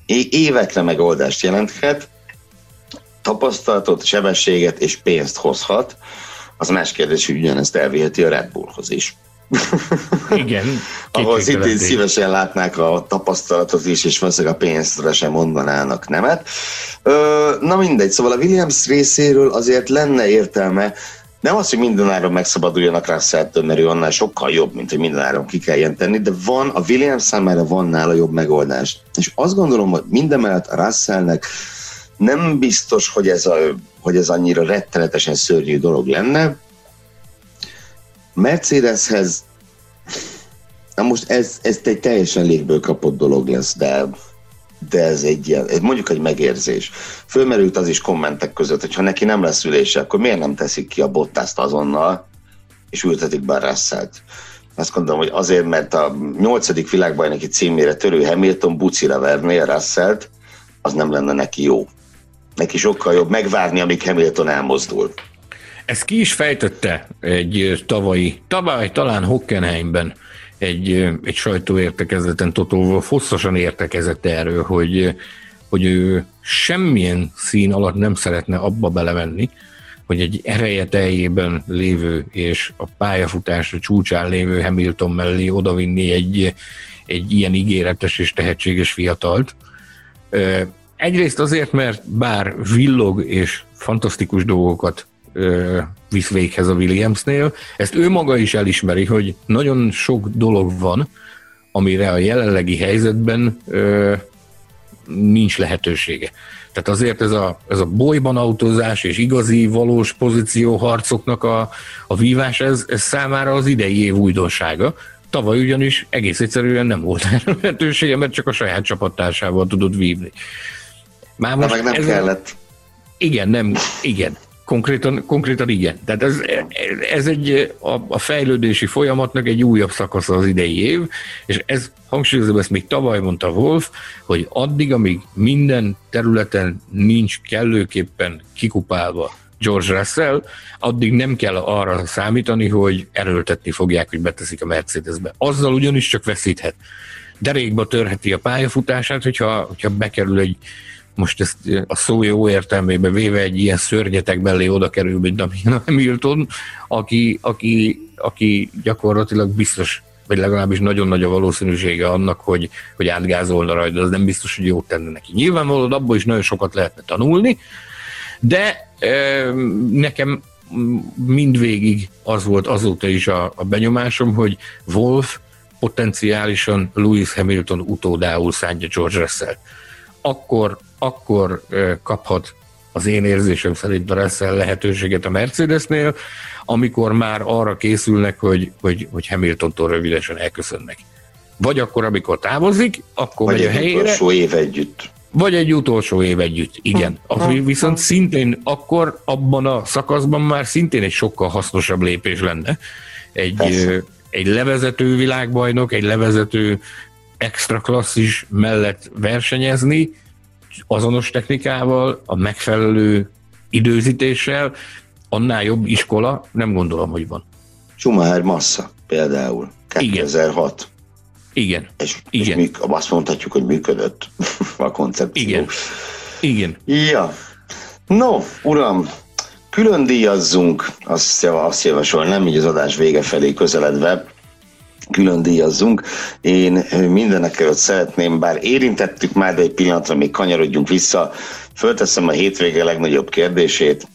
É, évekre megoldást jelenthet, tapasztalatot, sebességet és pénzt hozhat Az más kérdés, hogy ugyanezt elviheti a Red Bullhoz is. Igen. Ahol szintén szívesen látnák a tapasztalatot is, és valószínűleg a pénzre sem mondanának nemet. Na mindegy, szóval a Williams részéről azért lenne értelme, nem az, hogy mindenáron megszabaduljanak Russell-től, mert ő annál sokkal jobb, mint hogy mindenáron ki kelljen tenni, de van, a Williams számára van nála jobb megoldás. És azt gondolom, hogy mindemellett a Russellnek nem biztos, hogy ez, a, hogy ez annyira rettenetesen szörnyű dolog lenne. Mercedeshez Na most ez, ez egy teljesen légből kapott dolog lesz, de, de ez egy ilyen, mondjuk egy megérzés. Fölmerült az is kommentek között, hogy ha neki nem lesz ülése, akkor miért nem teszik ki a bottást azonnal, és ültetik be a Russellt. Azt gondolom, hogy azért, mert a nyolcadik világbajnoki címére törő Hamilton bucira verné a Russellt, az nem lenne neki jó. Neki sokkal jobb megvárni, amíg Hamilton elmozdul. Ez ki is fejtette egy tavalyi, tavaly talán Hockenheimben egy, egy sajtóértekezleten Totó hosszasan értekezett erről, hogy, hogy ő semmilyen szín alatt nem szeretne abba belemenni, hogy egy ereje teljében lévő és a pályafutásra csúcsán lévő Hamilton mellé odavinni egy, egy ilyen ígéretes és tehetséges fiatalt. Egyrészt azért, mert bár villog és fantasztikus dolgokat visz véghez a Williamsnél. Ezt ő maga is elismeri, hogy nagyon sok dolog van, amire a jelenlegi helyzetben ö, nincs lehetősége. Tehát azért ez a, ez a bolyban autózás és igazi, valós pozícióharcoknak a, a vívás, ez, ez számára az idei év újdonsága. Tavaly ugyanis egész egyszerűen nem volt erre lehetősége, mert csak a saját csapattársával tudott vívni. Már most meg nem ez kellett. Igen, nem, igen. Konkrétan, konkrétan igen. Tehát ez, ez egy a, a fejlődési folyamatnak egy újabb szakasza az idei év, és ez hangsúlyozom, ezt még tavaly mondta Wolf, hogy addig, amíg minden területen nincs kellőképpen kikupálva George Russell, addig nem kell arra számítani, hogy erőltetni fogják, hogy beteszik a Mercedesbe. Azzal ugyanis csak veszíthet. Derékba törheti a pályafutását, hogyha, hogyha bekerül egy most ezt a szó jó értelmében véve egy ilyen szörnyetek mellé oda kerül, mint a Hamilton, aki, aki, aki gyakorlatilag biztos, vagy legalábbis nagyon nagy a valószínűsége annak, hogy, hogy átgázolna rajta, az nem biztos, hogy jót tenne neki. Nyilvánvalóan abból is nagyon sokat lehetne tanulni, de e, nekem mindvégig az volt azóta is a, a benyomásom, hogy Wolf potenciálisan Lewis Hamilton utódául szánja George Russell. Akkor akkor kaphat az én érzésem szerint a Russell lehetőséget a Mercedesnél, amikor már arra készülnek, hogy, hogy, hogy Hamiltontól rövidesen elköszönnek. Vagy akkor, amikor távozik, akkor Vagy megy a helyére. utolsó év együtt. Vagy egy utolsó év együtt, igen. Az viszont szintén akkor abban a szakaszban már szintén egy sokkal hasznosabb lépés lenne. Egy, egy levezető világbajnok, egy levezető extra klasszis mellett versenyezni, azonos technikával, a megfelelő időzítéssel, annál jobb iskola nem gondolom, hogy van. Schumacher Massa például, 2006. Igen. És, Igen. és azt mondhatjuk, hogy működött a koncepció. Igen. Igen. Ja. No, uram, külön díjazzunk, azt, azt javasol, nem így az adás vége felé közeledve, külön díjazzunk. Én mindenek előtt szeretném, bár érintettük már, de egy pillanatra még kanyarodjunk vissza, fölteszem a hétvége legnagyobb kérdését,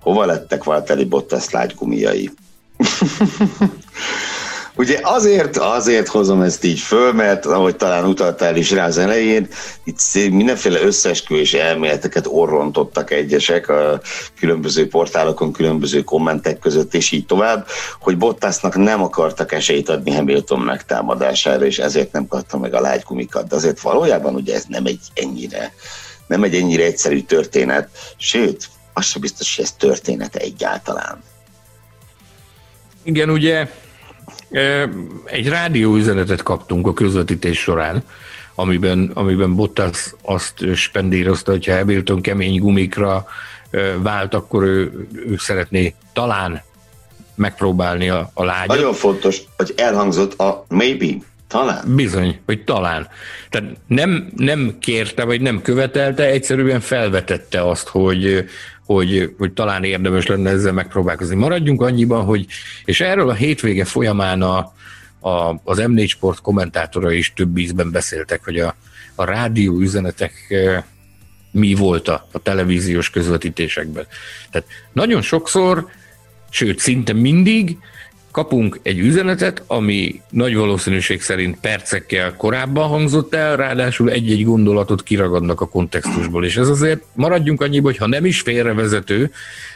hova lettek Valtteri Bottas lágygumiai? Ugye azért, azért hozom ezt így föl, mert ahogy talán utaltál is rá az elején, itt mindenféle összesküvés elméleteket orrontottak egyesek a különböző portálokon, különböző kommentek között, és így tovább, hogy Bottasnak nem akartak esélyt adni Hamilton megtámadására, és ezért nem kapta meg a lágygumikat. De azért valójában ugye ez nem egy ennyire, nem egy ennyire egyszerű történet, sőt, az sem biztos, hogy ez története egyáltalán. Igen, ugye egy rádióüzenetet kaptunk a közvetítés során, amiben, amiben Bottas azt spendírozta, hogyha Hamilton kemény gumikra vált, akkor ő, ő szeretné talán megpróbálni a, a lágyat. Nagyon fontos, hogy elhangzott a maybe, talán. Bizony, hogy talán. Tehát nem, nem kérte, vagy nem követelte, egyszerűen felvetette azt, hogy, hogy, hogy talán érdemes lenne ezzel megpróbálkozni. Maradjunk annyiban, hogy, és erről a hétvége folyamán a, a, az M4 Sport kommentátora is több ízben beszéltek, hogy a, a rádió üzenetek mi volt a, a televíziós közvetítésekben. Tehát nagyon sokszor, sőt szinte mindig kapunk egy üzenetet, ami nagy valószínűség szerint percekkel korábban hangzott el, ráadásul egy-egy gondolatot kiragadnak a kontextusból, és ez azért maradjunk annyiba, hogy ha nem is félrevezető,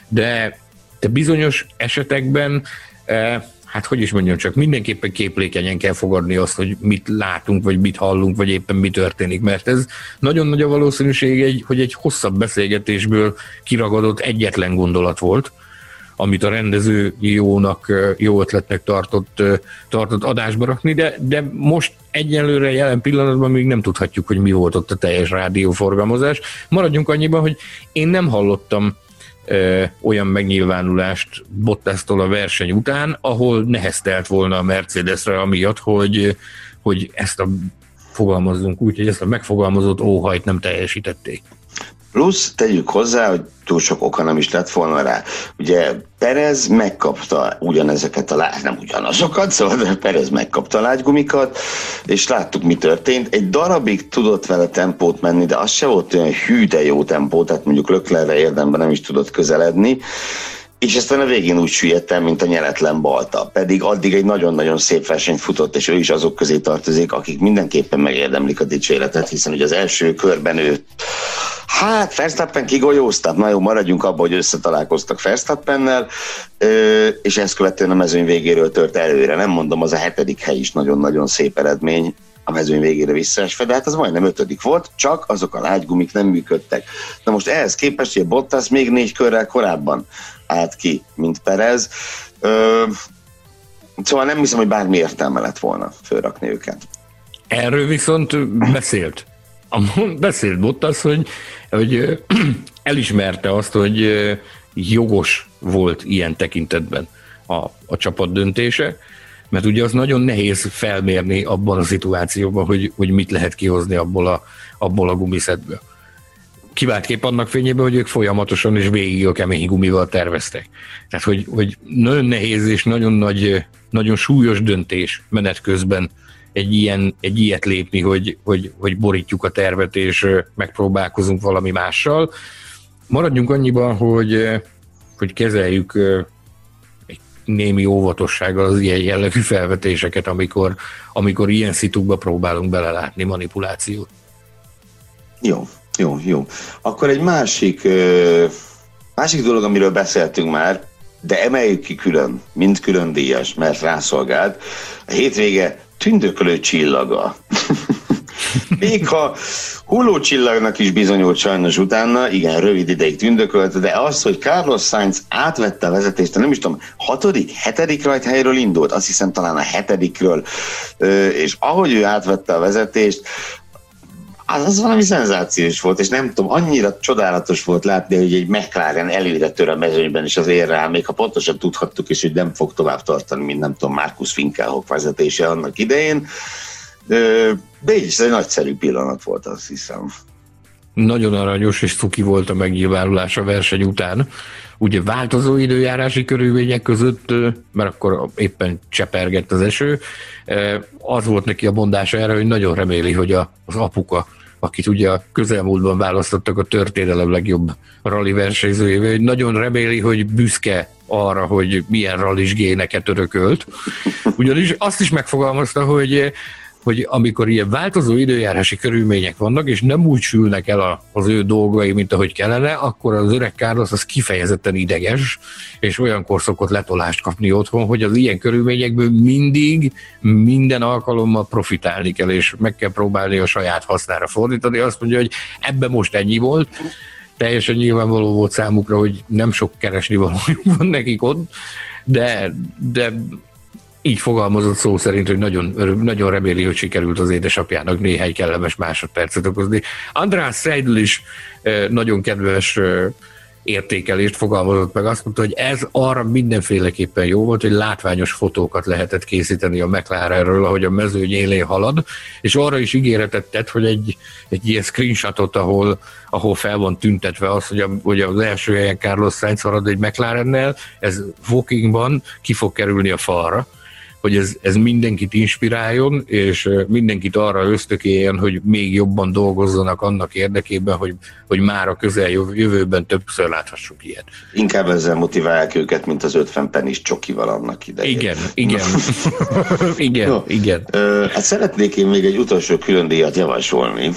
de, de bizonyos esetekben eh, hát hogy is mondjam, csak mindenképpen képlékenyen kell fogadni azt, hogy mit látunk, vagy mit hallunk, vagy éppen mi történik, mert ez nagyon nagy a valószínűség, hogy egy hosszabb beszélgetésből kiragadott egyetlen gondolat volt, amit a rendező jónak, jó ötletnek tartott, tartott adásba rakni, de, de most egyelőre jelen pillanatban még nem tudhatjuk, hogy mi volt ott a teljes rádióforgalmazás. Maradjunk annyiban, hogy én nem hallottam ö, olyan megnyilvánulást Bottasztól a verseny után, ahol neheztelt volna a Mercedesre amiatt, hogy, hogy ezt a fogalmazzunk úgy, hogy ezt a megfogalmazott óhajt nem teljesítették. Plusz tegyük hozzá, hogy túl sok oka nem is lett volna rá. Ugye Perez megkapta ugyanezeket a lágy, nem ugyanazokat, szóval de Perez megkapta a lágygumikat, és láttuk, mi történt. Egy darabig tudott vele tempót menni, de az se volt olyan hű, de jó tempó, tehát mondjuk Löklerre érdemben nem is tudott közeledni és aztán a végén úgy süllyedt el, mint a nyeletlen balta. Pedig addig egy nagyon-nagyon szép versenyt futott, és ő is azok közé tartozik, akik mindenképpen megérdemlik a dicséretet, hiszen ugye az első körben ő Hát Verstappen kigolyóztat, na jó, maradjunk abban, hogy összetalálkoztak Verstappennel, és ezt követően a mezőny végéről tört előre. Nem mondom, az a hetedik hely is nagyon-nagyon szép eredmény, a mezőny végére visszaesve, de hát az majdnem ötödik volt, csak azok a lágygumik nem működtek. Na most ehhez képest, hogy a Bottas még négy körrel korábban állt ki, mint Perez, ö, szóval nem hiszem, hogy bármi értelme lett volna fölrakni őket. Erről viszont beszélt. Beszélt Bottas, hogy, hogy elismerte azt, hogy jogos volt ilyen tekintetben a, a csapat döntése, mert ugye az nagyon nehéz felmérni abban a szituációban, hogy, hogy mit lehet kihozni abból a, abból a gumiszedből. Kiváltképp annak fényében, hogy ők folyamatosan és végig a kemény gumival terveztek. Tehát, hogy, hogy nagyon nehéz és nagyon nagy, nagyon súlyos döntés menet közben egy, ilyen, egy ilyet lépni, hogy, hogy, hogy borítjuk a tervet és megpróbálkozunk valami mással. Maradjunk annyiban, hogy, hogy kezeljük némi óvatossággal az ilyen jellegű felvetéseket, amikor, amikor ilyen szitukba próbálunk belelátni manipulációt. Jó, jó, jó. Akkor egy másik, másik dolog, amiről beszéltünk már, de emeljük ki külön, mint külön díjas, mert rászolgált. A hétvége tündökölő csillaga. Még ha hullócsillagnak is bizonyult sajnos utána, igen, rövid ideig tündökölt, de az, hogy Carlos Sainz átvette a vezetést, nem is tudom, hatodik, hetedik rajthelyről indult, azt hiszem talán a hetedikről, és ahogy ő átvette a vezetést, az, az valami szenzációs volt, és nem tudom, annyira csodálatos volt látni, hogy egy McLaren előre tör a mezőnyben is az érre áll, még ha pontosan tudhattuk is, hogy nem fog tovább tartani, mint nem tudom, Markus Finkelhock vezetése annak idején. De így is egy nagyszerű pillanat volt, azt hiszem. Nagyon aranyos és cuki volt a megnyilvánulás a verseny után. Ugye változó időjárási körülmények között, mert akkor éppen csepergett az eső, az volt neki a mondása erre, hogy nagyon reméli, hogy az apuka akit ugye a közelmúltban választottak a történelem legjobb rally versenyzőjével, hogy nagyon reméli, hogy büszke arra, hogy milyen rallis géneket örökölt. Ugyanis azt is megfogalmazta, hogy hogy amikor ilyen változó időjárási körülmények vannak, és nem úgy sülnek el az ő dolgai, mint ahogy kellene, akkor az öreg Carlos az kifejezetten ideges, és olyankor szokott letolást kapni otthon, hogy az ilyen körülményekből mindig, minden alkalommal profitálni kell, és meg kell próbálni a saját hasznára fordítani. Azt mondja, hogy ebbe most ennyi volt, teljesen nyilvánvaló volt számukra, hogy nem sok keresni való van nekik ott, de, de így fogalmazott szó szerint, hogy nagyon, nagyon reméli, hogy sikerült az édesapjának néhány kellemes másodpercet okozni. András Seidl is nagyon kedves értékelést fogalmazott meg. Azt mondta, hogy ez arra mindenféleképpen jó volt, hogy látványos fotókat lehetett készíteni a McLarenről, ahogy a mezőny élén halad, és arra is ígéretet tett, hogy egy, egy ilyen screenshotot, ahol, ahol fel van tüntetve az, hogy, a, hogy az első helyen Carlos Sainz halad egy McLarennel, ez Walkingban ki fog kerülni a falra hogy ez, ez mindenkit inspiráljon, és mindenkit arra ösztökéljen, hogy még jobban dolgozzanak annak érdekében, hogy, hogy már a közeljövőben többször láthassuk ilyet. Inkább ezzel motiválják őket, mint az 50 penis csokival annak idején. Igen, igen. igen, no, igen. Ö, hát szeretnék én még egy utolsó külön díjat javasolni.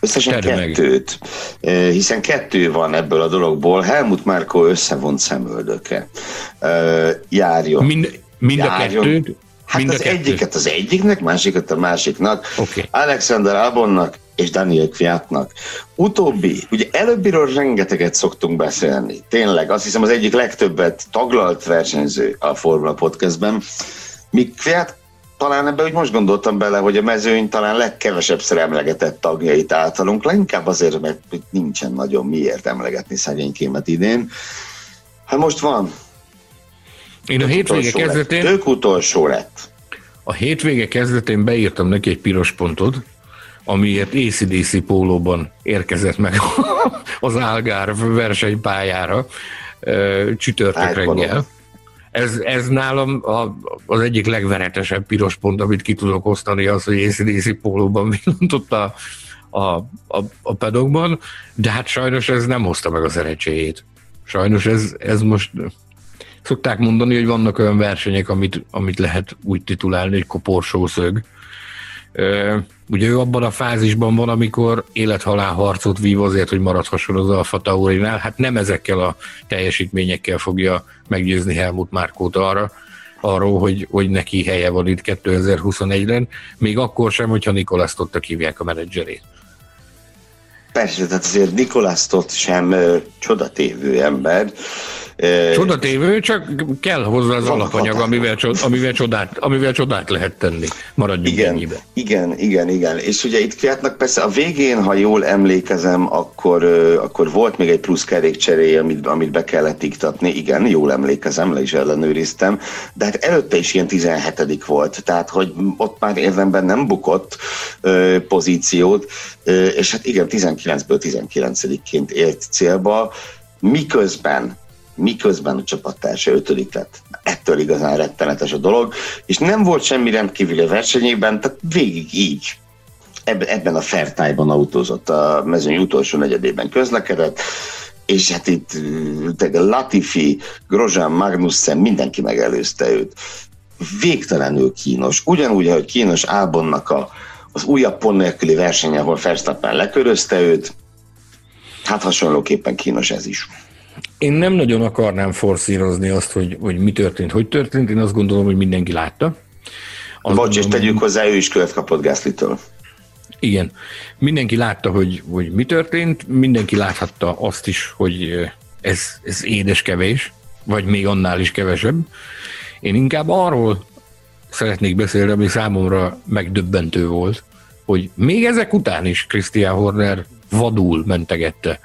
Összesen Tedd kettőt, meg. hiszen kettő van ebből a dologból. Helmut Márko összevont szemöldöke. Járjon. Mind, Mind a kettőt? Hát Mind az a egyiket az egyiknek, másikat a másiknak. Okay. Alexander Albonnak és Daniel Kviatnak. Utóbbi, ugye előbbiről rengeteget szoktunk beszélni. Tényleg, azt hiszem az egyik legtöbbet taglalt versenyző a Formula Podcastben. Míg Kviat talán ebbe úgy most gondoltam bele, hogy a mezőny talán legkevesebbszer emlegetett tagjait általunk, leginkább azért, mert nincsen nagyon miért emlegetni szegénykémet idén. Hát most van, én a hétvége kezdetén... Ők utolsó lett. A hétvége kezdetén beírtam neki egy piros pontot, amiért ACDC pólóban érkezett meg az Álgár versenypályára csütörtök reggel. Ez, ez nálam a, az egyik legveretesebb piros pont, amit ki tudok osztani, az, hogy ACDC pólóban villantott a, a, a, a pedokban, de hát sajnos ez nem hozta meg az erecséjét. Sajnos ez, ez most Szokták mondani, hogy vannak olyan versenyek, amit, amit lehet úgy titulálni, hogy koporsószög. Ugye ő abban a fázisban van, amikor élethalál harcot vív azért, hogy maradhasson az Alfa Taurinál. Hát nem ezekkel a teljesítményekkel fogja meggyőzni Helmut Márkót arra, arról, hogy, hogy neki helye van itt 2021-ben, még akkor sem, hogyha Nikolász Totta hívják a menedzserét. Persze, tehát azért Nikolász Tott sem ö, csodatévő ember, Csodatévő, csak kell hozzá az alapanyag, amivel, amivel, csodát, amivel csodát lehet tenni. Maradjunk igen, ennyibe. Igen, igen, igen. És ugye itt Kviatnak persze a végén, ha jól emlékezem, akkor, akkor volt még egy plusz kerékcseréje, amit, amit be kellett iktatni. Igen, jól emlékezem, le is ellenőriztem. De hát előtte is ilyen 17 volt, tehát hogy ott már érdemben nem bukott ö, pozíciót, ö, és hát igen, 19-ből 19-ként ért célba, miközben miközben a csapattársa ötödik lett. Ettől igazán rettenetes a dolog, és nem volt semmi rendkívül a versenyében, tehát végig így ebben a fertájban autózott a mezőny utolsó negyedében közlekedett, és hát itt Latifi, Grosjean, Magnussen, mindenki megelőzte őt. Végtelenül kínos. Ugyanúgy, ahogy kínos Albonnak a, az újabb pont nélküli verseny, ahol Verstappen lekörözte őt, hát hasonlóképpen kínos ez is. Én nem nagyon akarnám forszírozni azt, hogy, hogy mi történt, hogy történt. Én azt gondolom, hogy mindenki látta. Azt Bocs, és tegyük hozzá, ő is követ kapott Gászlitől. Igen. Mindenki látta, hogy, hogy mi történt, mindenki láthatta azt is, hogy ez, ez édes kevés, vagy még annál is kevesebb. Én inkább arról szeretnék beszélni, ami számomra megdöbbentő volt, hogy még ezek után is Christian Horner vadul mentegette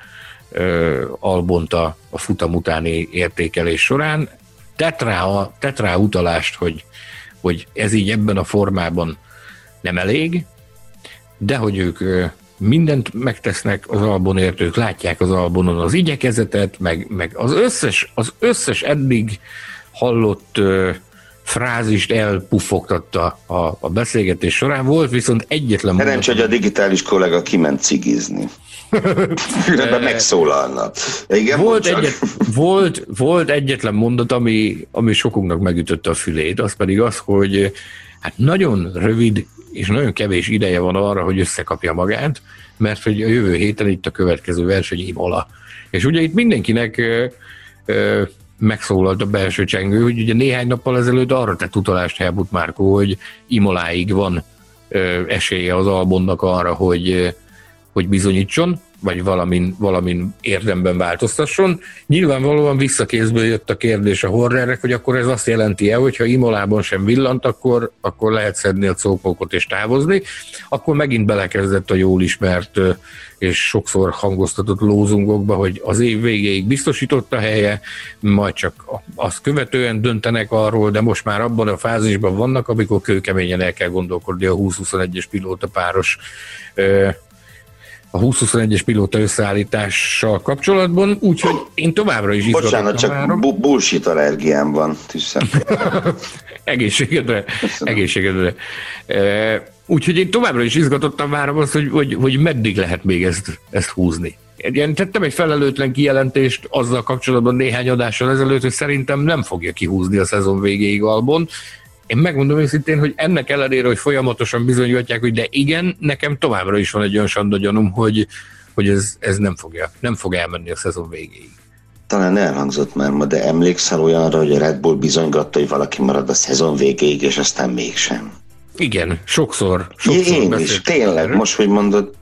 Albont a, futam utáni értékelés során. Tett rá, a, tett rá utalást, hogy, hogy ez így ebben a formában nem elég, de hogy ők mindent megtesznek az albonért, ők látják az albonon az igyekezetet, meg, meg az, összes, az összes eddig hallott frázist elpufogtatta a, a beszélgetés során. Volt viszont egyetlen... Szerencsé, hogy a digitális kollega kiment cigizni. Különben megszólalna. Igen, volt, egyet, volt, volt egyetlen mondat, ami, ami sokunknak megütötte a fülét, az pedig az, hogy hát nagyon rövid és nagyon kevés ideje van arra, hogy összekapja magát, mert hogy a jövő héten itt a következő verseny Imola. És ugye itt mindenkinek ö, ö, megszólalt a belső csengő, hogy ugye néhány nappal ezelőtt arra tett utalást Helmut Márkó, hogy Imoláig van ö, esélye az Albonnak arra, hogy hogy bizonyítson, vagy valamin, valamin érdemben változtasson. Nyilvánvalóan visszakézből jött a kérdés a horrerek, hogy akkor ez azt jelenti-e, hogy ha Imolában sem villant, akkor, akkor lehet szedni a cópókot és távozni. Akkor megint belekezdett a jól ismert és sokszor hangoztatott lózungokba, hogy az év végéig biztosított a helye, majd csak azt követően döntenek arról, de most már abban a fázisban vannak, amikor kőkeményen el kell gondolkodni a 20-21-es pilóta páros a 2021-es pilóta összeállítással kapcsolatban, úgyhogy én továbbra is izgatottam Bocsánat, csak várom. Bu- bullshit allergiám van, egészségedre, egészségedre. E, úgyhogy én továbbra is izgatottan várom azt, hogy, hogy, hogy meddig lehet még ezt, ezt húzni. Én tettem egy felelőtlen kijelentést azzal kapcsolatban néhány adással ezelőtt, hogy szerintem nem fogja kihúzni a szezon végéig Albon, én megmondom őszintén, hogy ennek ellenére, hogy folyamatosan bizonyítják, hogy de igen, nekem továbbra is van egy olyan sanda gyanúm, hogy, hogy ez, ez nem, fogja, nem fog elmenni a szezon végéig. Talán elhangzott már ma, de emlékszel olyanra, hogy a Red Bull bizonygatta, hogy valaki marad a szezon végéig, és aztán mégsem. Igen, sokszor. sokszor Én is, tényleg, erről. most, hogy mondod,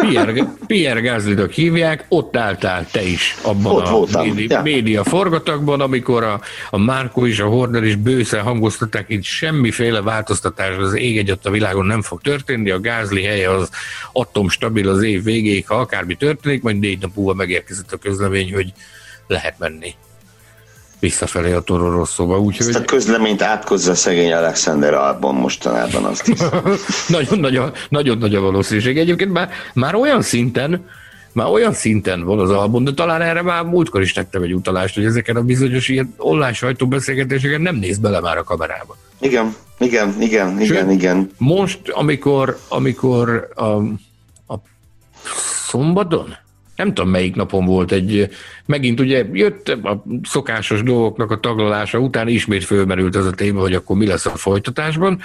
Pierre, Pierre Gaslynak hívják, ott álltál te is abban ott a voltam, média, ja. média forgatagban, amikor a, a Márko és a Horner is bőszen hangoztatták, itt semmiféle változtatás az ég egyet a világon nem fog történni, a Gázli helye az atomstabil az év végéig, ha akármi történik, majd négy nap múlva megérkezett a közlemény, hogy lehet menni visszafelé a Toro Rosszóba. Úgyhogy... Ezt a közleményt átkozza szegény Alexander Albon mostanában azt nagyon, nagy a, nagyon nagy a valószínűség. Egyébként már, már olyan szinten, már olyan szinten van az album, de talán erre már múltkor is tettem egy utalást, hogy ezeken a bizonyos ilyen online sajtóbeszélgetéseken nem néz bele már a kamerába. Igen, igen, igen, Sőt, igen, igen. Most, amikor, amikor a, a szombaton, nem tudom melyik napon volt egy, megint ugye jött a szokásos dolgoknak a taglalása után ismét fölmerült az a téma, hogy akkor mi lesz a folytatásban,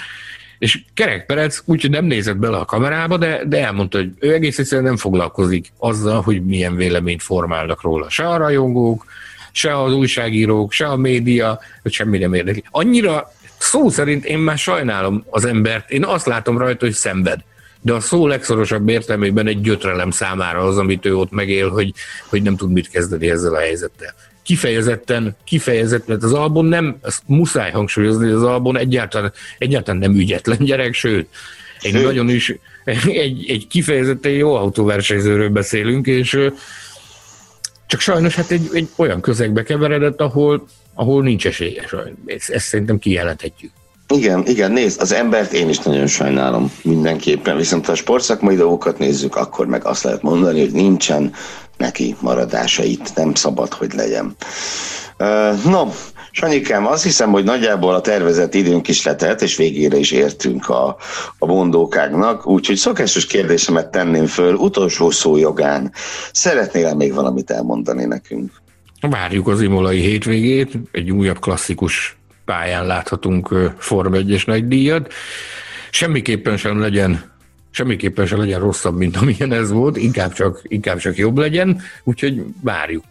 és Kerek Perec úgyhogy nem nézett bele a kamerába, de, de elmondta, hogy ő egész egyszerűen nem foglalkozik azzal, hogy milyen véleményt formálnak róla. Se a rajongók, se az újságírók, se a média, hogy semmi nem érdekli. Annyira szó szerint én már sajnálom az embert, én azt látom rajta, hogy szenved de a szó legszorosabb értelmében egy gyötrelem számára az, amit ő ott megél, hogy, hogy nem tud mit kezdeni ezzel a helyzettel. Kifejezetten, kifejezetten, mert az album nem, azt muszáj hangsúlyozni, az album egyáltalán, egyáltalán nem ügyetlen gyerek, sőt, egy sőt. nagyon is, egy, egy kifejezetten jó autóversenyzőről beszélünk, és csak sajnos hát egy, egy olyan közegbe keveredett, ahol, ahol nincs esélye. Ezt, ezt szerintem kijelenthetjük. Igen, igen, nézd, az embert én is nagyon sajnálom mindenképpen, viszont ha a sportszakmai dolgokat nézzük, akkor meg azt lehet mondani, hogy nincsen neki maradása itt, nem szabad, hogy legyen. Uh, no, Sanyikám, azt hiszem, hogy nagyjából a tervezett időnk is letelt, és végére is értünk a, a mondókáknak, úgyhogy szokásos kérdésemet tenném föl, utolsó szó jogán. Szeretnél még valamit elmondani nekünk? Várjuk az imolai hétvégét, egy újabb klasszikus pályán láthatunk Form 1-es nagy díjat. Semmiképpen sem legyen semmiképpen sem legyen rosszabb, mint amilyen ez volt, inkább csak, inkább csak jobb legyen, úgyhogy várjuk.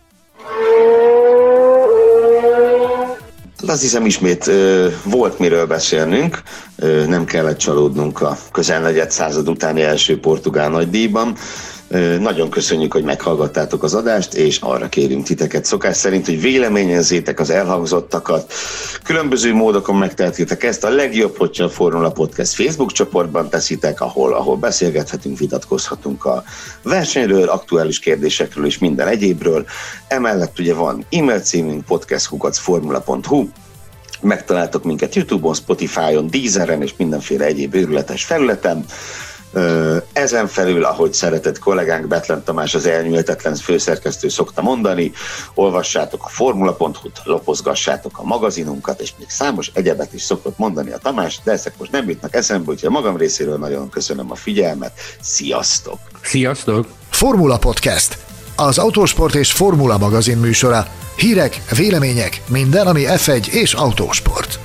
Azt hiszem ismét ö, volt miről beszélnünk, ö, nem kellett csalódnunk a közel század utáni első portugál nagydíjban. Nagyon köszönjük, hogy meghallgattátok az adást, és arra kérünk titeket szokás szerint, hogy véleményezzétek az elhangzottakat. Különböző módokon megtehetitek ezt. A legjobb, hogyha a Formula Podcast Facebook csoportban teszitek, ahol, ahol beszélgethetünk, vitatkozhatunk a versenyről, aktuális kérdésekről és minden egyébről. Emellett ugye van e-mail címünk podcastkukacformula.hu, megtaláltok minket YouTube-on, Spotify-on, Deezeren és mindenféle egyéb őrületes felületen. Ezen felül, ahogy szeretett kollégánk Betlen Tamás, az elnyújtetlen főszerkesztő szokta mondani, olvassátok a formula.hu-t, lopozgassátok a magazinunkat, és még számos egyebet is szokott mondani a Tamás, de ezek most nem jutnak eszembe, úgyhogy a magam részéről nagyon köszönöm a figyelmet. Sziasztok! Sziasztok! Formula Podcast. Az autósport és formula magazin műsora. Hírek, vélemények, minden, ami F1 és autósport.